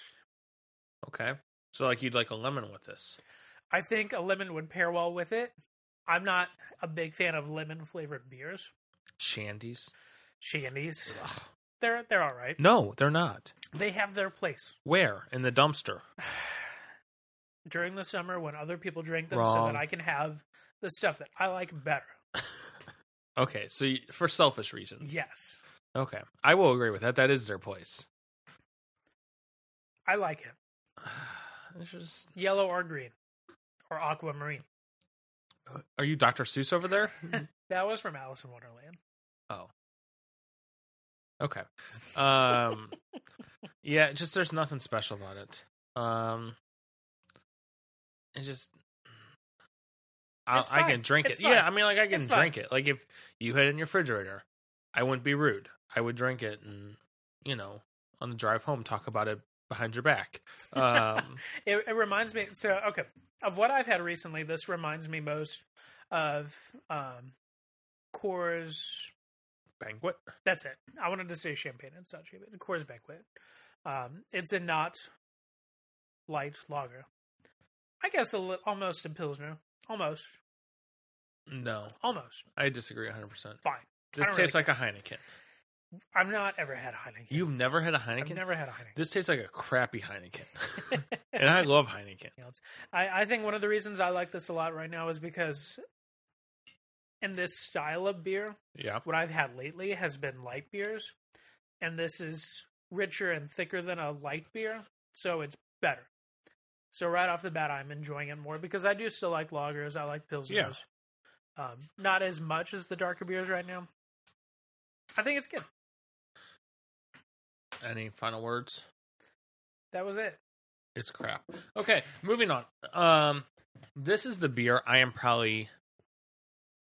okay. So like you'd like a lemon with this. I think a lemon would pair well with it. I'm not a big fan of lemon flavored beers. Shandies. Shandies. They're they're all right. No, they're not. They have their place Where? In the dumpster. during the summer when other people drink them, so Wrong. that I can have the stuff that I like better. Okay, so you, for selfish reasons. Yes, Okay, I will agree with that. That is their place. I like it. It's just, Yellow or green or aquamarine. Uh, are you Dr. Seuss over there? That was from Alice in Wonderland. oh, okay. Um, yeah, just there's nothing special about it. Um, it just. I, I can drink It's it. Yeah. I mean, like I can It's fine. drink it. Like if you had it in your refrigerator, I wouldn't be rude. I would drink it, and you know, on the drive home, talk about it behind your back. Um, It, it reminds me. So okay, of what I've had recently, this reminds me most of um, Coors. Banquet. That's it. I wanted to say champagne. It's not champagne. Coors Banquet. Um, it's a not light lager. I guess a li- almost a pilsner. Almost, No, almost I disagree 100. percent fine. This tastes really like a Heineken. I've not ever had a Heineken. You've never had a I've Heineken. never had a Heineken. This tastes like a crappy Heineken, and I love Heineken. I, I think one of the reasons I like this a lot right now is because in this style of beer, Yeah, what I've had lately has been light beers, and this is richer and thicker than a light beer, so it's better. So right off the bat, I'm enjoying it more because I do still like lagers. I like pilsners. Yeah. Um, not as much as the darker beers right now. I think it's good. Any final words? That was it. It's crap. Okay, moving on. Um, this is the beer I am probably.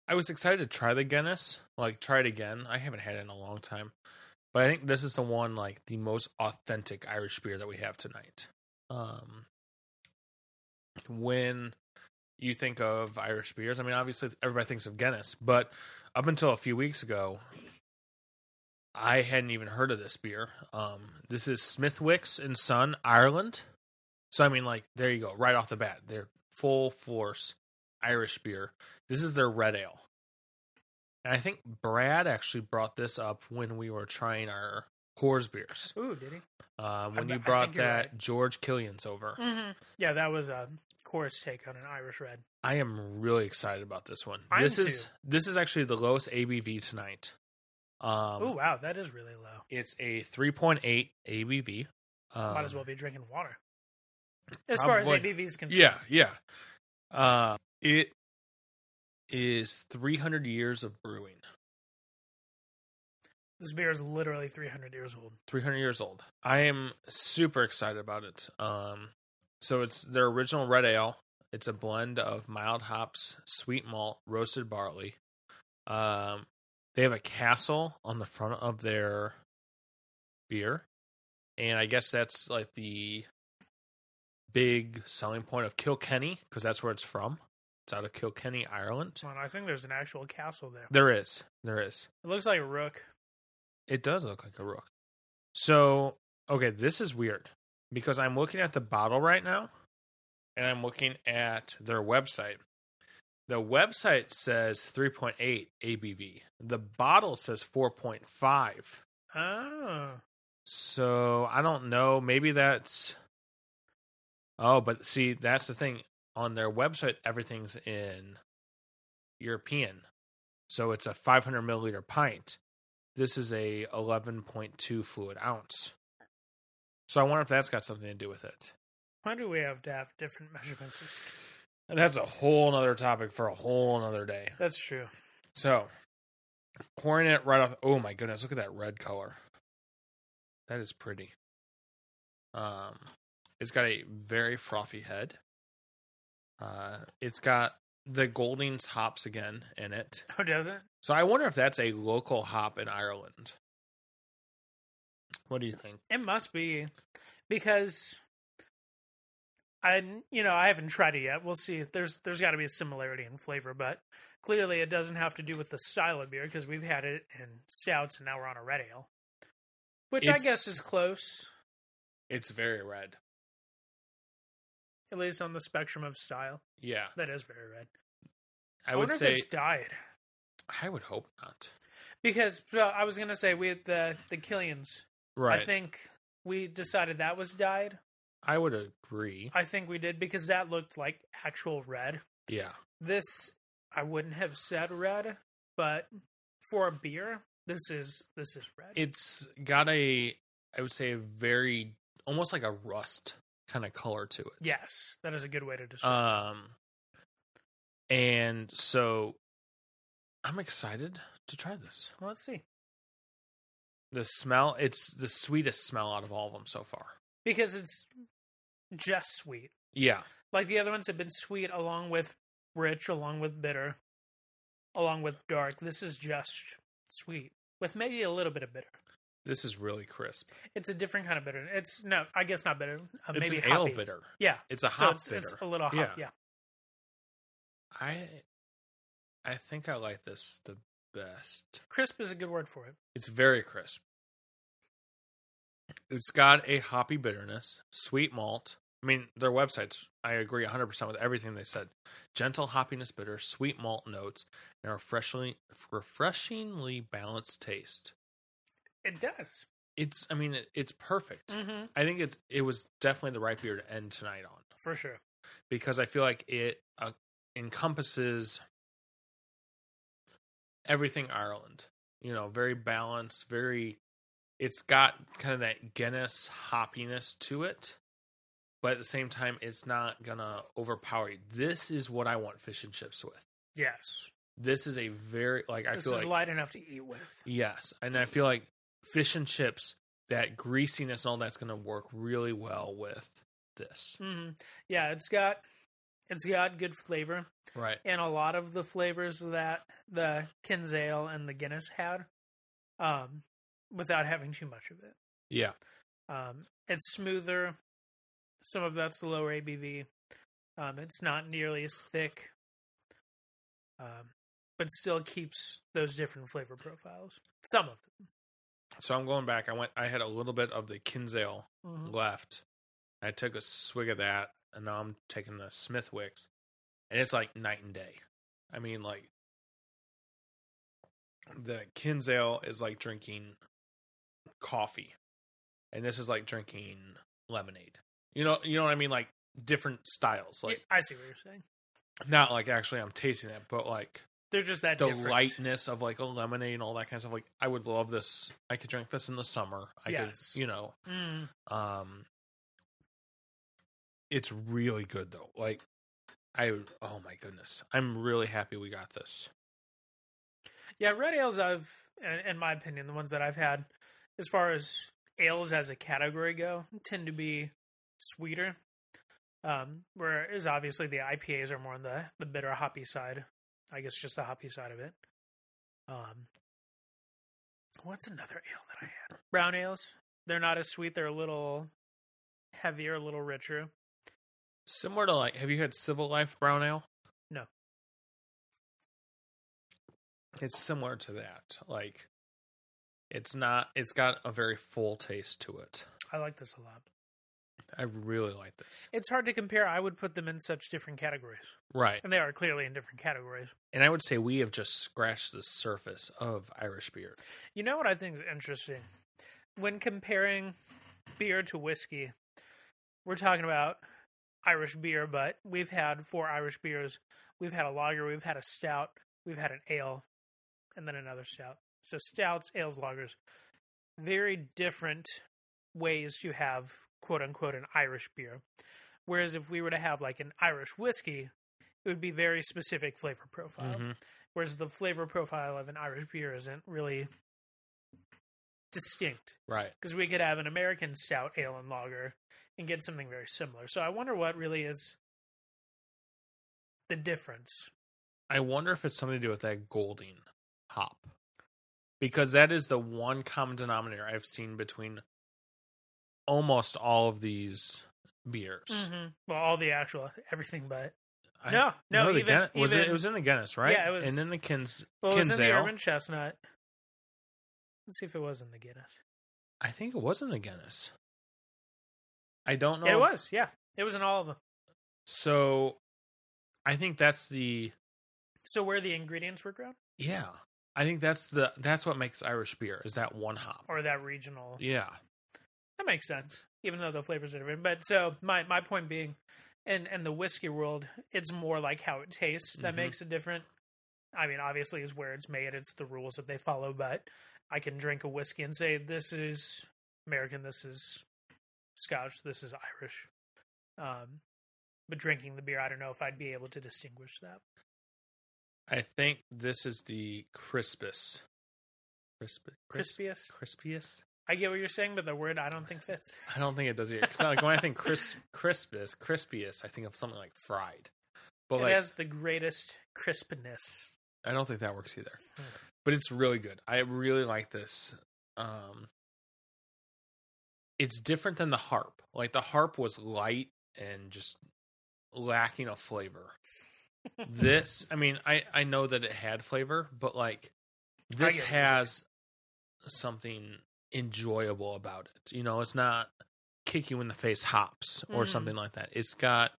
I was excited to try the Guinness, like try it again. I haven't had it in a long time, but I think this is the one like the most authentic Irish beer that we have tonight. Um, when you think of Irish beers, I mean, obviously everybody thinks of Guinness, but up until a few weeks ago, I hadn't even heard of this beer. Um, this is Smithwick's and Son, Ireland. So I mean, like, there you go, right off the bat, they're full force Irish beer. This is their red ale, and I think Brad actually brought this up when we were trying our Coors beers. Ooh, did he? Um, when I you brought that right. George Killian's over, Mm-hmm. Yeah, that was a Coors take on an Irish red. I am really excited about this one. I am this is too. this is actually the lowest ABV tonight. Um, oh wow, that is really low. it's a three point eight ABV. Um, Might as well be drinking water. As far as probably- ABV is concerned. Yeah, yeah. Uh, it is 300 years of brewing. This beer is literally 300 years old. 300 years old. I am super excited about it. Um, so it's their original red ale. It's a blend of mild hops, sweet malt, roasted barley. Um, they have a castle on the front of their beer, and I guess that's like the big selling point of Kilkenny because that's where it's from. It's out of Kilkenny, Ireland. Well, I think there's an actual castle there. There is, there is. It looks like a rook. It does look like a rook. So, okay, this is weird because I'm looking at the bottle right now and I'm looking at their website. The website says 3.8 ABV. The bottle says 4.5. Oh. So, I don't know, maybe that's Oh, but see, that's the thing. On their website everything's in European. So, it's a 500 milliliter pint. This is a 11.2 fluid ounce. So I wonder if that's got something to do with it. Why do we have to have different measurements of skin? And that's a whole nother topic for a whole nother day. That's true. So pouring it right off. Oh my goodness! Look at that red color. That is pretty. Um, it's got a very frothy head. Uh, it's got the Goldings hops again in it. Oh, does it? So I wonder if that's a local hop in Ireland. What do you think? It must be because I, you know, I haven't tried it yet. We'll see. There's there's got to be a similarity in flavor, but clearly it doesn't have to do with the style of beer because we've had it in stouts and now we're on a red ale, which I guess is close, It's very red. At least on the spectrum of style. Yeah. That is very red. I, I, would wonder say if it's died I would hope not. because so I was gonna say we had the the Killians. Right. I think we decided that was dyed. I would agree. I think we did because that looked like actual red. Yeah. This I wouldn't have said red, but for a beer, this is this is red. It's got a I would say a very almost like a rust kind of color to it. yes, that is a good way to describe. Um and so I'm excited to try this. it. Let's see. The smell, it's the sweetest smell out of all of them so far. Because it's just sweet. Yeah. Like the other ones have been sweet along with rich, along with bitter, along with dark. This is just sweet with maybe a little bit of bitter. This is really crisp. It's a different kind of bitter. It's no, I guess not bitter. Uh, It's maybe an ale bitter. Yeah, It's a so hop it's, bitter. it's a little hop. Yeah. Yeah. I I think I like this the best. crisp is a good word for it. It's very crisp. It's got a hoppy bitterness, sweet malt. I mean, their websites, I agree 100% with everything they said. Gentle hoppiness bitter, sweet malt notes, and a refreshingly, refreshingly balanced taste. It does. It's, I mean, it, it's perfect. Mm-hmm. I think it's, it was definitely the right beer to end tonight on For sure. because I feel like it uh, encompasses everything Ireland. You know, very balanced, very. It's got kind of that Guinness hoppiness to it, but at the same time, it's not gonna overpower you. This is what I want fish and chips with. Yes. This is a very like I this feel is like light enough to eat with. yes, and I feel like fish and chips that greasiness and all that's gonna work really well with this. hmm Yeah, it's got it's got good flavor, Right. and a lot of the flavors that the Kinsale and the Guinness had, um, without having too much of it. Yeah. Um, it's smoother. Some of that's the lower ABV. Um, it's not nearly as thick, um, but still keeps those different flavor profiles. Some of So I'm going back. I went. I had a little bit of the Kinsale them. Mm-hmm. left. I took a swig of that, and now I'm taking the Smithwicks, and it's like night and day. I mean, like the Kinsale is like drinking coffee, and this is like drinking lemonade. You know, you know what I mean? Like different styles. Yeah, Like I see what you're saying. not like actually I'm tasting it, but like They're just that the different. lightness of like a lemonade and all that kind of stuff. Like I would love this. I could drink this in the summer. I Yes. could, you know, Mm. um, it's really good though. Like, I oh my goodness, I'm really happy we got this. Yeah, red ales I've, in in my opinion, the ones that I've had, as far as ales as a category go, tend to be sweeter. Um, whereas obviously the IPAs are more on the the bitter hoppy side. I guess just the hoppy side of it. Um, what's another ale that I had? Brown ales. They're not as sweet. They're a little heavier, a little richer. Similar to like, have you had Civil Life Brown Ale? No. It's similar to that. Like, it's not. It's got a very full taste to it. I like this a lot. I really like this. It's hard to compare. I would put them in such different categories, Right, and they are clearly in different categories. and I would say we have just scratched the surface of Irish beer. You know what I think is interesting? When comparing beer to whiskey, we're talking about Irish beer, but we've had four Irish beers. We've had a lager, we've had a stout, we've had an ale, and then another stout. So stouts, ales, lagers, very different ways to have quote unquote an Irish beer. Whereas if we were to have like an Irish whiskey, it would be very specific flavor profile. Mhm. Whereas the flavor profile of an Irish beer isn't really distinct Right. because we could have an American stout ale and lager and get something very similar. So I wonder what really is the difference. I wonder if it's something to do with that Golding hop. Because that is the one common denominator I've seen between almost all of these beers. Mm-hmm. Well, all the actual everything, but I- no, no, the even, Guinness- was it? even- It was in the Guinness, right? Yeah, it was- And then the Kins. well, it was in the. Urban Chestnut. Let's see if it was in the Guinness. I think it was in the Guinness. I don't know. It was, yeah, it was in all of them. So, I think that's the So where the ingredients were grown, Yeah, I think that's the that's what makes Irish beer is that one hop. or that regional? Yeah, That makes sense, even though the flavors are different. But so my my point being, in in the whiskey world, it's more like how it tastes that Mhm. makes it different. I mean, obviously, is where it's made. It's the rules that they follow. But I can drink a whiskey and say this is American, this is Scotch, this is Irish. Um, but drinking the beer, I don't know if I'd be able to distinguish that. I think this is the crispest, crisp, crisp, Crispiest. crispiest. I get what you're saying, but the word I don't think fits. I don't think it does either. Because like when I think crisp, crispest, crispiest, I think of something like fried. But it like, has the greatest crispness. I don't think that works either. Hmm. But it's really good. I really like this. Um, it's different than the harp. Like the harp was light and just lacking a flavor. this, I mean, I I know that it had flavor, but like this get what you're has something enjoyable about it. You know, it's not kick you in the face hops or Mhm. something like that. It's got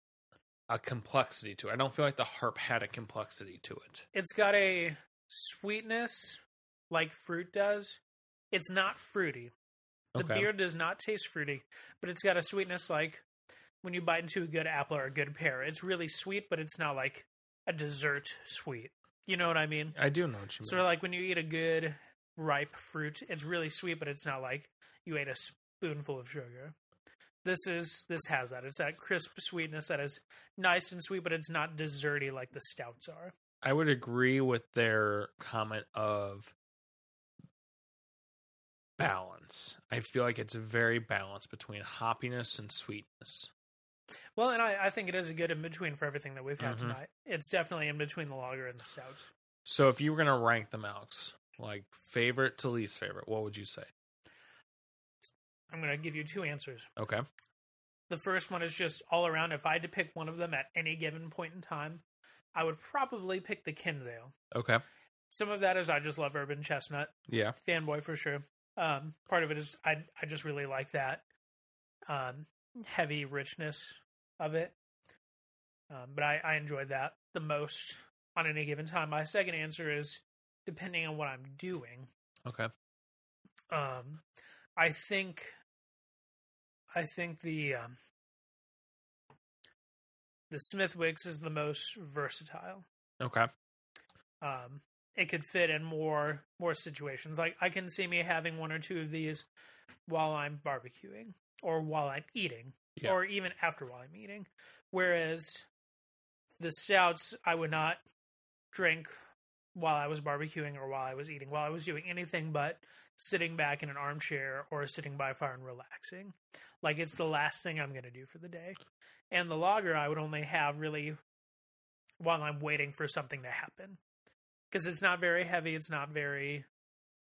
a complexity to it. I don't feel like the harp had a complexity to it. It's got a sweetness like fruit does. It's not fruity. The Okay. beer does not taste fruity, but it's got a sweetness like when you bite into a good apple or a good pear. It's really sweet, but it's not like a dessert sweet. You know what I mean? I do know what you mean. Sort of like when you eat a good ripe fruit, it's really sweet, but it's not like you ate a spoonful of sugar. This is this has that. It's that crisp sweetness that is nice and sweet, but it's not desserty like the stouts are. I would agree with their comment of balance. I feel like it's very balanced between hoppiness and sweetness. Well, and I, I think it is a good in between for everything that we've had Mhm. tonight. It's definitely in between the lager and the stout. So if you were gonna rank them, Alex, like favorite to least favorite, what would you say? I'm going to give you two answers. Okay. The first one is just all around. If I had to pick one of them at any given point in time, I would probably pick the Kinsale. Okay. Some of that is I just love Urban Chestnut. Yeah. fanboy for sure. Um, part of it is I I just really like that um, heavy richness of it. Um, but I, I enjoyed that the most on any given time. My second answer is depending on what I'm doing. Okay. Um, I think I think the um, the Smithwick's is the most versatile Okay. um, it could fit in more more situations. Like I can see me having one or two of these while I'm barbecuing, or while I'm eating, Yeah. or even after while I'm eating. Whereas the stouts, I would not drink while I was barbecuing or while I was eating, while I was doing anything but sitting back in an armchair or sitting by a fire and relaxing. Like it's the last thing I'm going to do for the day. And the lager, I would only have really while I'm waiting for something to happen because it's not very heavy. It's not very.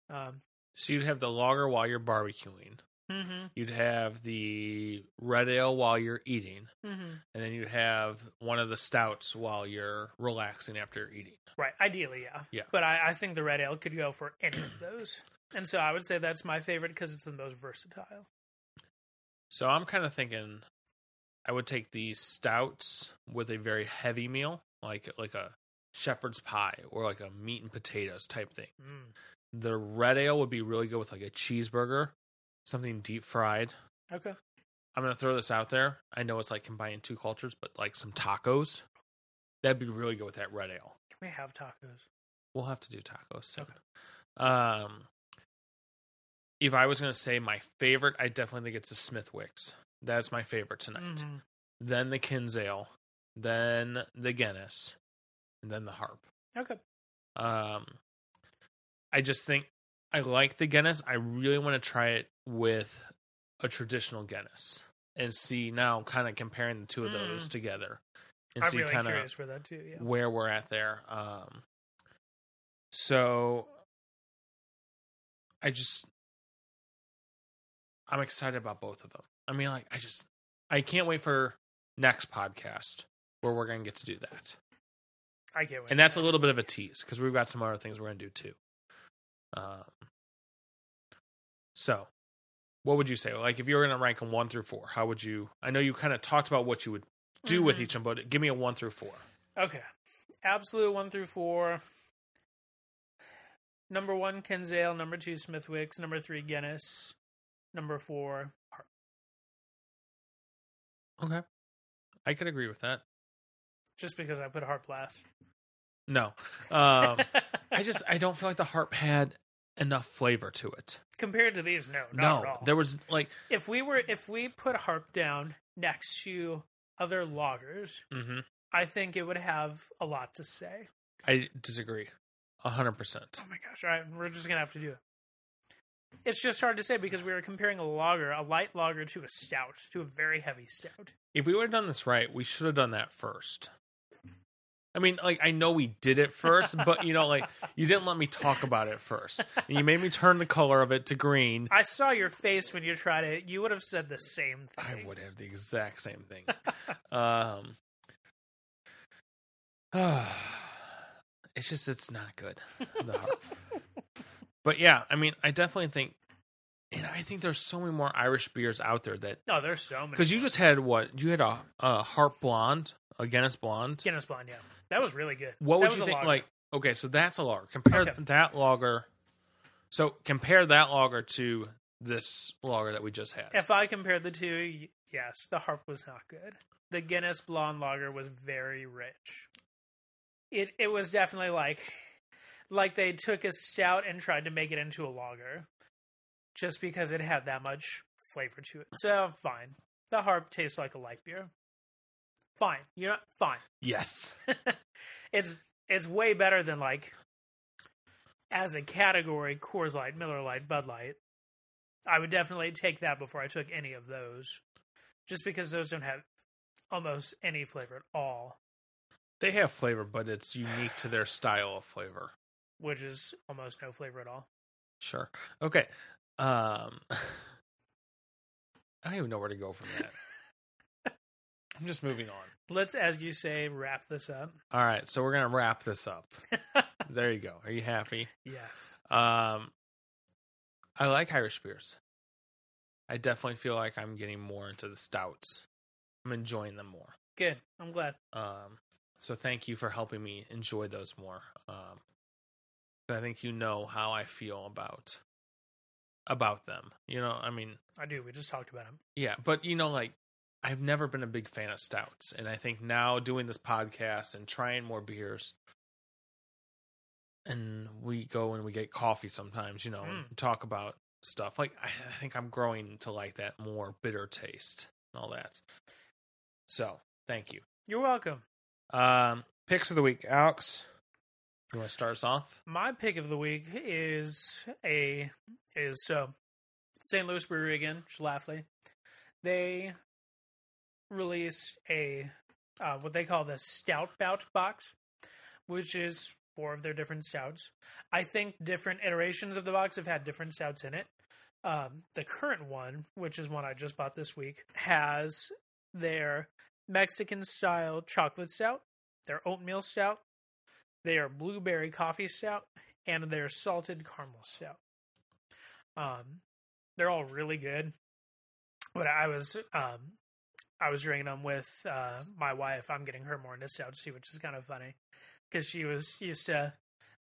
Um, So you'd have the lager while you're barbecuing. Mm-hmm, You'd have the red ale while you're eating, mm-hmm. and then you'd have one of the stouts while you're relaxing after you're eating. Right. Ideally, yeah. Yeah. But I, I think the red ale could go for any of those, and so I would say that's my favorite because it's the most versatile. So I'm kind of thinking I would take the stouts with a very heavy meal, like like a shepherd's pie or like a meat and potatoes type thing. Mm. The red ale would be really good with like a cheeseburger, something deep fried. Okay. I'm gonna throw this out there. I know it's like combining two cultures, but like some tacos, that'd be really good with that red ale. Can we have tacos? We'll have to do tacos soon. Okay. Um, if I was gonna say my favorite, I definitely think it's the Smithwicks. That's my favorite tonight. Mhm. Then the Kinsale, then the Guinness, and then the Harp. Okay. Um, I just think I like the Guinness. I really want to try it with a traditional Guinness and see now, kind of comparing the two of those Mm. together and I'm see really kind of for. Yeah. where we're at there. Um, so I just I'm excited about both of them. I mean, like I just I can't wait for next podcast where we're gonna get to do that. I get what And that's a little bit of a tease because we've got some other things we're gonna do too. Um, so what would you say? Like if you were gonna rank them one through four, how would you? I know you kind of talked about what you would do with Mhm. each one, but give me a one through four. Okay. absolute one through four. Number one, Kinsale. Number two, Smithwick's. Number three, Guinness. Number four, Harp. Okay. I could agree with that. Just because I put Harp last. No. Um, I just I don't feel like the harp had enough flavor to it. Compared to these, no, not no, at all. there was like if we were if we put Harp down next to other lagers, mhm. I think it would have a lot to say. I disagree. a hundred percent. Oh my gosh! All right, we're just gonna have to do it. It's just hard to say because we were comparing a lager, a light lager, to a stout, to a very heavy stout. If we would have done this right, we should have done that first. I mean, like I know we did it first, but you know, like you didn't let me talk about it first, and you made me turn the color of it to green. I saw your face when you tried it. You would have said the same thing. I would have the exact same thing. um, it's just it's not good. But yeah, I mean, I definitely think, and I think there's so many more Irish beers out there that Oh, there's so many. because you just had what you had a, a harp blonde, a Guinness blonde. Guinness Blonde, yeah, that was really good. What That would you think? lager. Like, okay, so that's a lager. Compare Okay. that lager. So compare that lager to this lager that we just had. if I compared the two, yes, the Harp was not good. The Guinness Blonde Lager was very rich. It it was definitely like like they took a stout and tried to make it into a lager, just because it had that much flavor to it. So fine, the Harp tastes like a light beer. Fine, you know, fine. Yes. it's it's way better than like as a category Coors Light, Miller Light, Bud Light. I would definitely take that before I took any of those, just because those don't have almost any flavor at all, They have flavor, but it's unique to their style of flavor. which is almost no flavor at all. Sure. Okay. Um I don't even know where to go from that. I'm just moving on. Let's, as you say, wrap this up. All right, so we're gonna wrap this up. There you go. Are you happy? yes, Um I like Irish beers. I definitely feel like I'm getting more into the stouts. I'm enjoying them more. good. I'm glad. Um, so thank you for helping me enjoy those more. Um, I think you know how I feel about about them. You know, I mean, I do. We just talked about them. yeah, but you know, like I've never been a big fan of stouts, and I think now doing this podcast and trying more beers, and we go and we get coffee sometimes, you know, Mm. and talk about stuff. Like I, think I'm growing to like that more bitter taste and all that. So thank you. You're welcome. Um, picks of the week, Alex. You want to start us off? My pick of the week is a is so St. Louis Brewery again, Schlafly. They released a uh, what they call the Stout Bout box, which is four of their different stouts. I think different iterations of the box have had different stouts in it. Um, the current one, which is one I just bought this week, has their Mexican style chocolate stout, their oatmeal stout, their blueberry coffee stout, and their salted caramel stout. Um, they're all really good. But I was um, I was drinking them with uh, my wife. I'm getting her more into stouts too, which is kind of funny because she was used to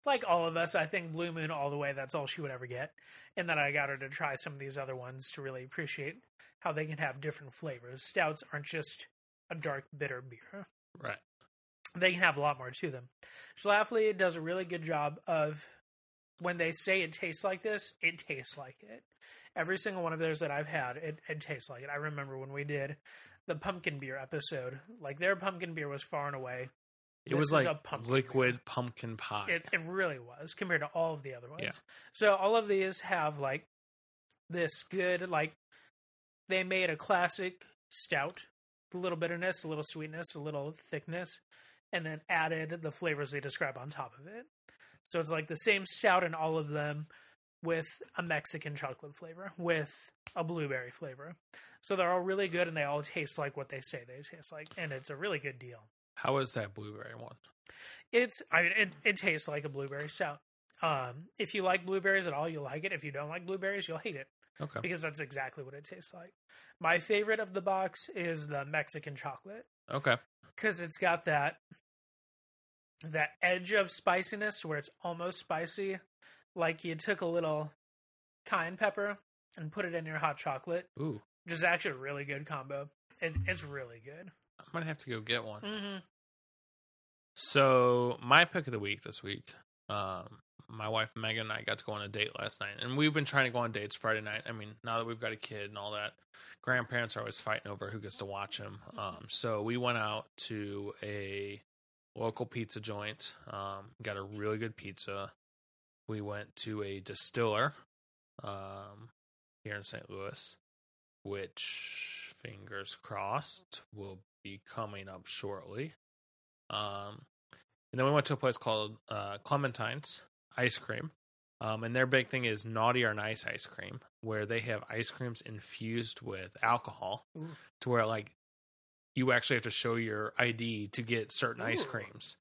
like all of us. I think Blue Moon all the way. That's all she would ever get. And then I got her to try some of these other ones to really appreciate how they can have different flavors. Stouts aren't just a dark bitter beer Right. they can have a lot more to them. Schlafly does a really good job of when they say it tastes like this, it tastes like it. Every single one of theirs that I've had, it, it tastes like it. I remember when we did the pumpkin beer episode, like their pumpkin beer was far and away. It This was like a pumpkin liquid pumpkin pie. It it really was compared to all of the other ones. Yeah. So all of these have like this good like they made a classic stout, a little bitterness, a little sweetness, a little thickness, and then added the flavors they describe on top of it. So it's like the same stout in all of them with a Mexican chocolate flavor, with a blueberry flavor. So they're all really good and they all taste like what they say they taste like. And it's a really good deal. How is that blueberry one? It's I mean it, it tastes like a blueberry stout. Um, if you like blueberries at all, you'll like it. If you don't like blueberries, you'll hate it Okay. because that's exactly what it tastes like. My favorite of the box is the Mexican chocolate Okay. because it's got that that edge of spiciness where it's almost spicy, like you took a little cayenne pepper and put it in your hot chocolate, Ooh, which is actually a really good combo. It, it's really good. I'm gonna have to go get one. Mm-hmm. So my pick of the week this week, um, my wife Megan and I got to go on a date last night, and we've been trying to go on dates Friday night. I mean, now that we've got a kid and all that, grandparents are always fighting over who gets to watch them. Um, so we went out to a local pizza joint, um, got a really good pizza. We went to a distiller um, here in St. Louis, which fingers crossed will be coming up shortly. Um, and then we went to a place called uh, Clementine's Ice Cream. Um, and their big thing is naughty or nice ice cream, where they have ice creams infused with alcohol Ooh. to where like you actually have to show your ID to get certain ice creams.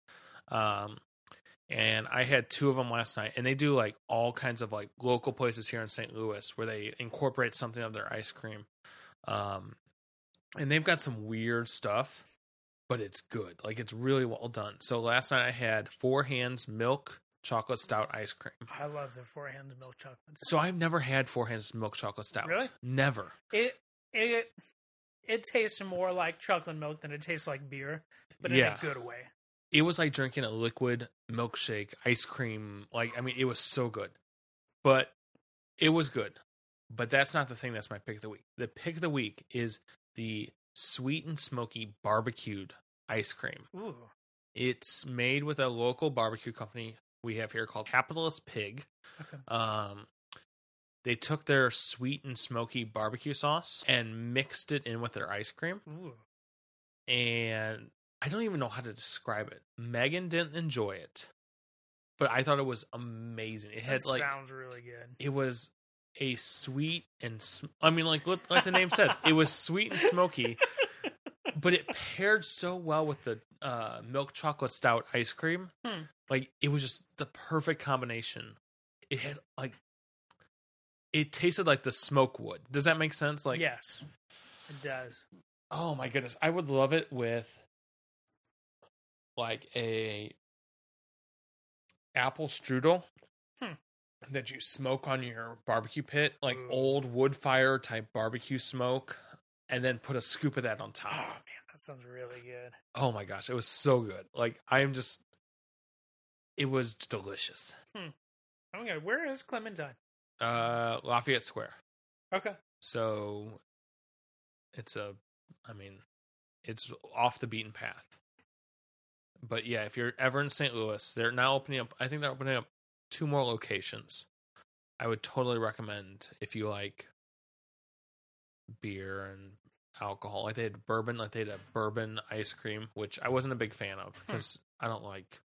Um, and I had two of them last night, and they do like all kinds of like local places here in St. Louis where they incorporate something of their ice cream. Um, and they've got some weird stuff, but it's good. Like it's really well done. So last night I had Four Hands Milk Chocolate Stout ice cream. I love the Four Hands milk chocolates. So I've never had Four Hands Milk Chocolate Stout. Really? Never. It it it tastes more like chocolate milk than it tastes like beer, but in Yeah. a good way. It was like drinking a liquid milkshake ice cream. Like I mean, it was so good, but it was good. But that's not the thing. That's my pick of the week. The pick of the week is the sweet and smoky barbecued ice cream. Ooh. It's made with a local barbecue company we have here called Capitalist Pig. Okay. Um, they took their sweet and smoky barbecue sauce and mixed it in with their ice cream. Ooh. And I don't even know how to describe it. Megan didn't enjoy it, but I thought it was amazing. It had That like sounds really good. it was a sweet and sm- I mean, like what- like the name says, it was sweet and smoky, but it paired so well with the uh, milk chocolate stout ice cream. Hmm. Like it was just the perfect combination. It had like it tasted like the smoke wood. Does that make sense? Like yes, it does. oh my goodness, I would love it with like a apple strudel Hmm. that you smoke on your barbecue pit, like Ooh. old wood fire type barbecue smoke, and then put a scoop of that on top. Oh man, that sounds really good. Oh my gosh, it was so good. Like I'm just it was delicious. Gonna. Where is Clementine? Uh Lafayette Square. Okay. So it's a I mean, it's off the beaten path. But yeah, if you're ever in St. Louis, they're now opening up I think they're opening up two more locations. I would totally recommend if you like beer and alcohol. Like they had bourbon, like they had a bourbon ice cream, which I wasn't a big fan of because I don't like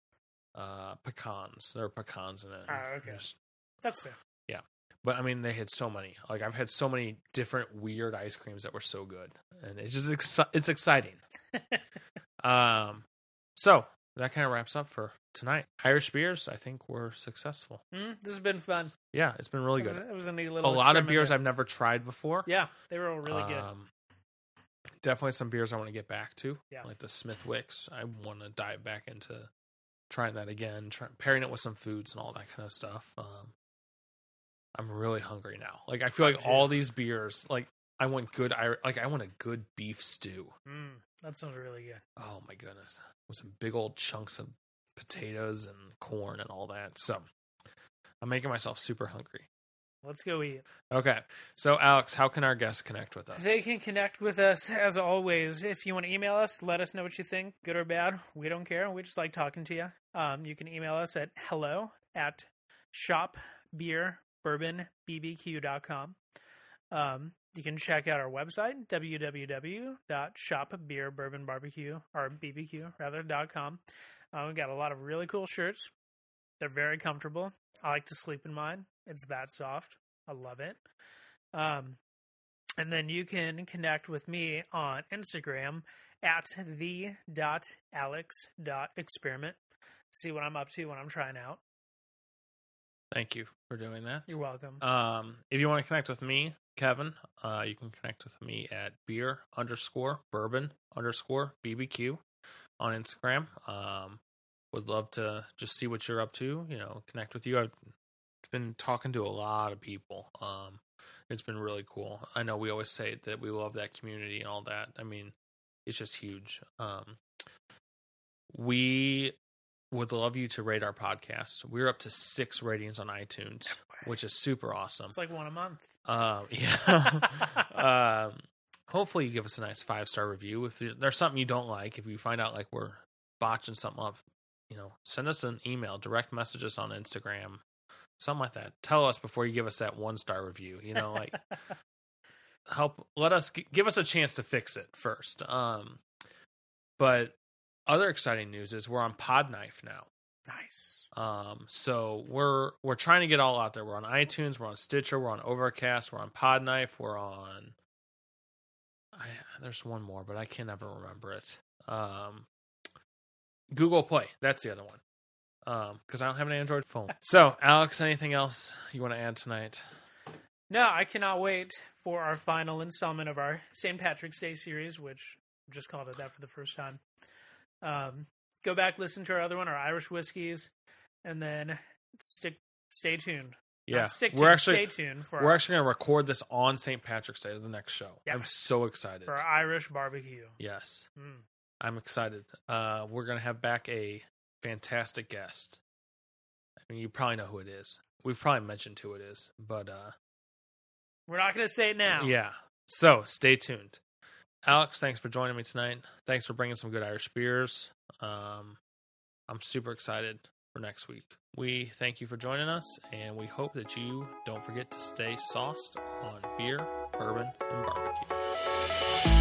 uh pecans. There are pecans in it. Ah, okay. Just- That's fair. Yeah. But I mean, they had so many. Like I've had so many different weird ice creams that were so good, and it's just exci- it's exciting. um, so that kind of wraps up for tonight. Irish beers, I think, were successful. Mm, this has been fun. Yeah, it's been really It was, good. it was a neat little. A lot of beers there. I've never tried before. Yeah, they were all really good. Um, definitely some beers I want to get back to. Yeah. like the Smithwick's. I want to dive back into trying that again, try, pairing it with some foods and all that kind of stuff. Um, I'm really hungry now. Like I feel like all these beers, like I want good, like I want a good beef stew. Mm, that sounds really good. Oh my goodness, with some big old chunks of potatoes and corn and all that. So I'm making myself super hungry. Let's go eat. Okay, so Alex, how can our guests connect with us? They can connect with us as always. If you want to email us, let us know what you think, good or bad. We don't care. We just like talking to you. Um, you can email us at hello at shopbeerbourbonbbq.com. Um, you can check out our website, www.shopbeerbourbonbarbecue, or BBQ, rather, dot com. Uh, we've got a lot of really cool shirts. They're very comfortable. I like to sleep in mine. It's that soft. I love it. Um, and then you can connect with me on Instagram at the dot alex dot experiment. See what I'm up to when I'm trying out. Thank you for doing that. You're welcome. Um, if you want to connect with me, Kevin, uh, you can connect with me at beer underscore bourbon underscore BBQ on Instagram. Um, would love to just see what you're up to. You know, connect with you. I've been talking to a lot of people. Um, it's been really cool. I know we always say that we love that community and all that. I mean, it's just huge. Um, we would love you to rate our podcast. We're up to six ratings on iTunes, which is super awesome. It's like one a month. Um, yeah. um, hopefully, you give us a nice five star review. If there's something you don't like, if you find out like we're botching something up, you know, send us an email, direct message us on Instagram, something like that. Tell us before you give us that one star review. You know, like help let us give us a chance to fix it first. Um, but other exciting news is we're on Podknife now. Nice. Um, so we're we're trying to get all out there. We're on iTunes, we're on Stitcher, we're on Overcast, we're on Podknife, we're on. I, there's one more, but I can never remember it. Um, Google Play. That's the other one. Um, because I don't have an Android phone. so, Alex, anything else you want to add tonight? No, I cannot wait for our final installment of our St. Patrick's Day series, which just called it that for the first time. Um, go back, listen to our other one, our Irish whiskeys, and then stick, stay tuned. Yeah, stick we're actually stay tuned for we're our, actually going to record this on St. Patrick's Day, of the next show. Yeah. I'm so excited. for Irish barbecue. Yes, Mm. I'm excited. Uh, we're going to have back a fantastic guest. I mean, you probably know who it is. We've probably mentioned who it is, but uh, We're not going to say it now. yeah. So stay tuned. Alex, thanks for joining me tonight. Thanks for bringing some good Irish beers. Um, I'm super excited for next week. We thank you for joining us, and we hope that you don't forget to stay sauced on beer, bourbon, and barbecue.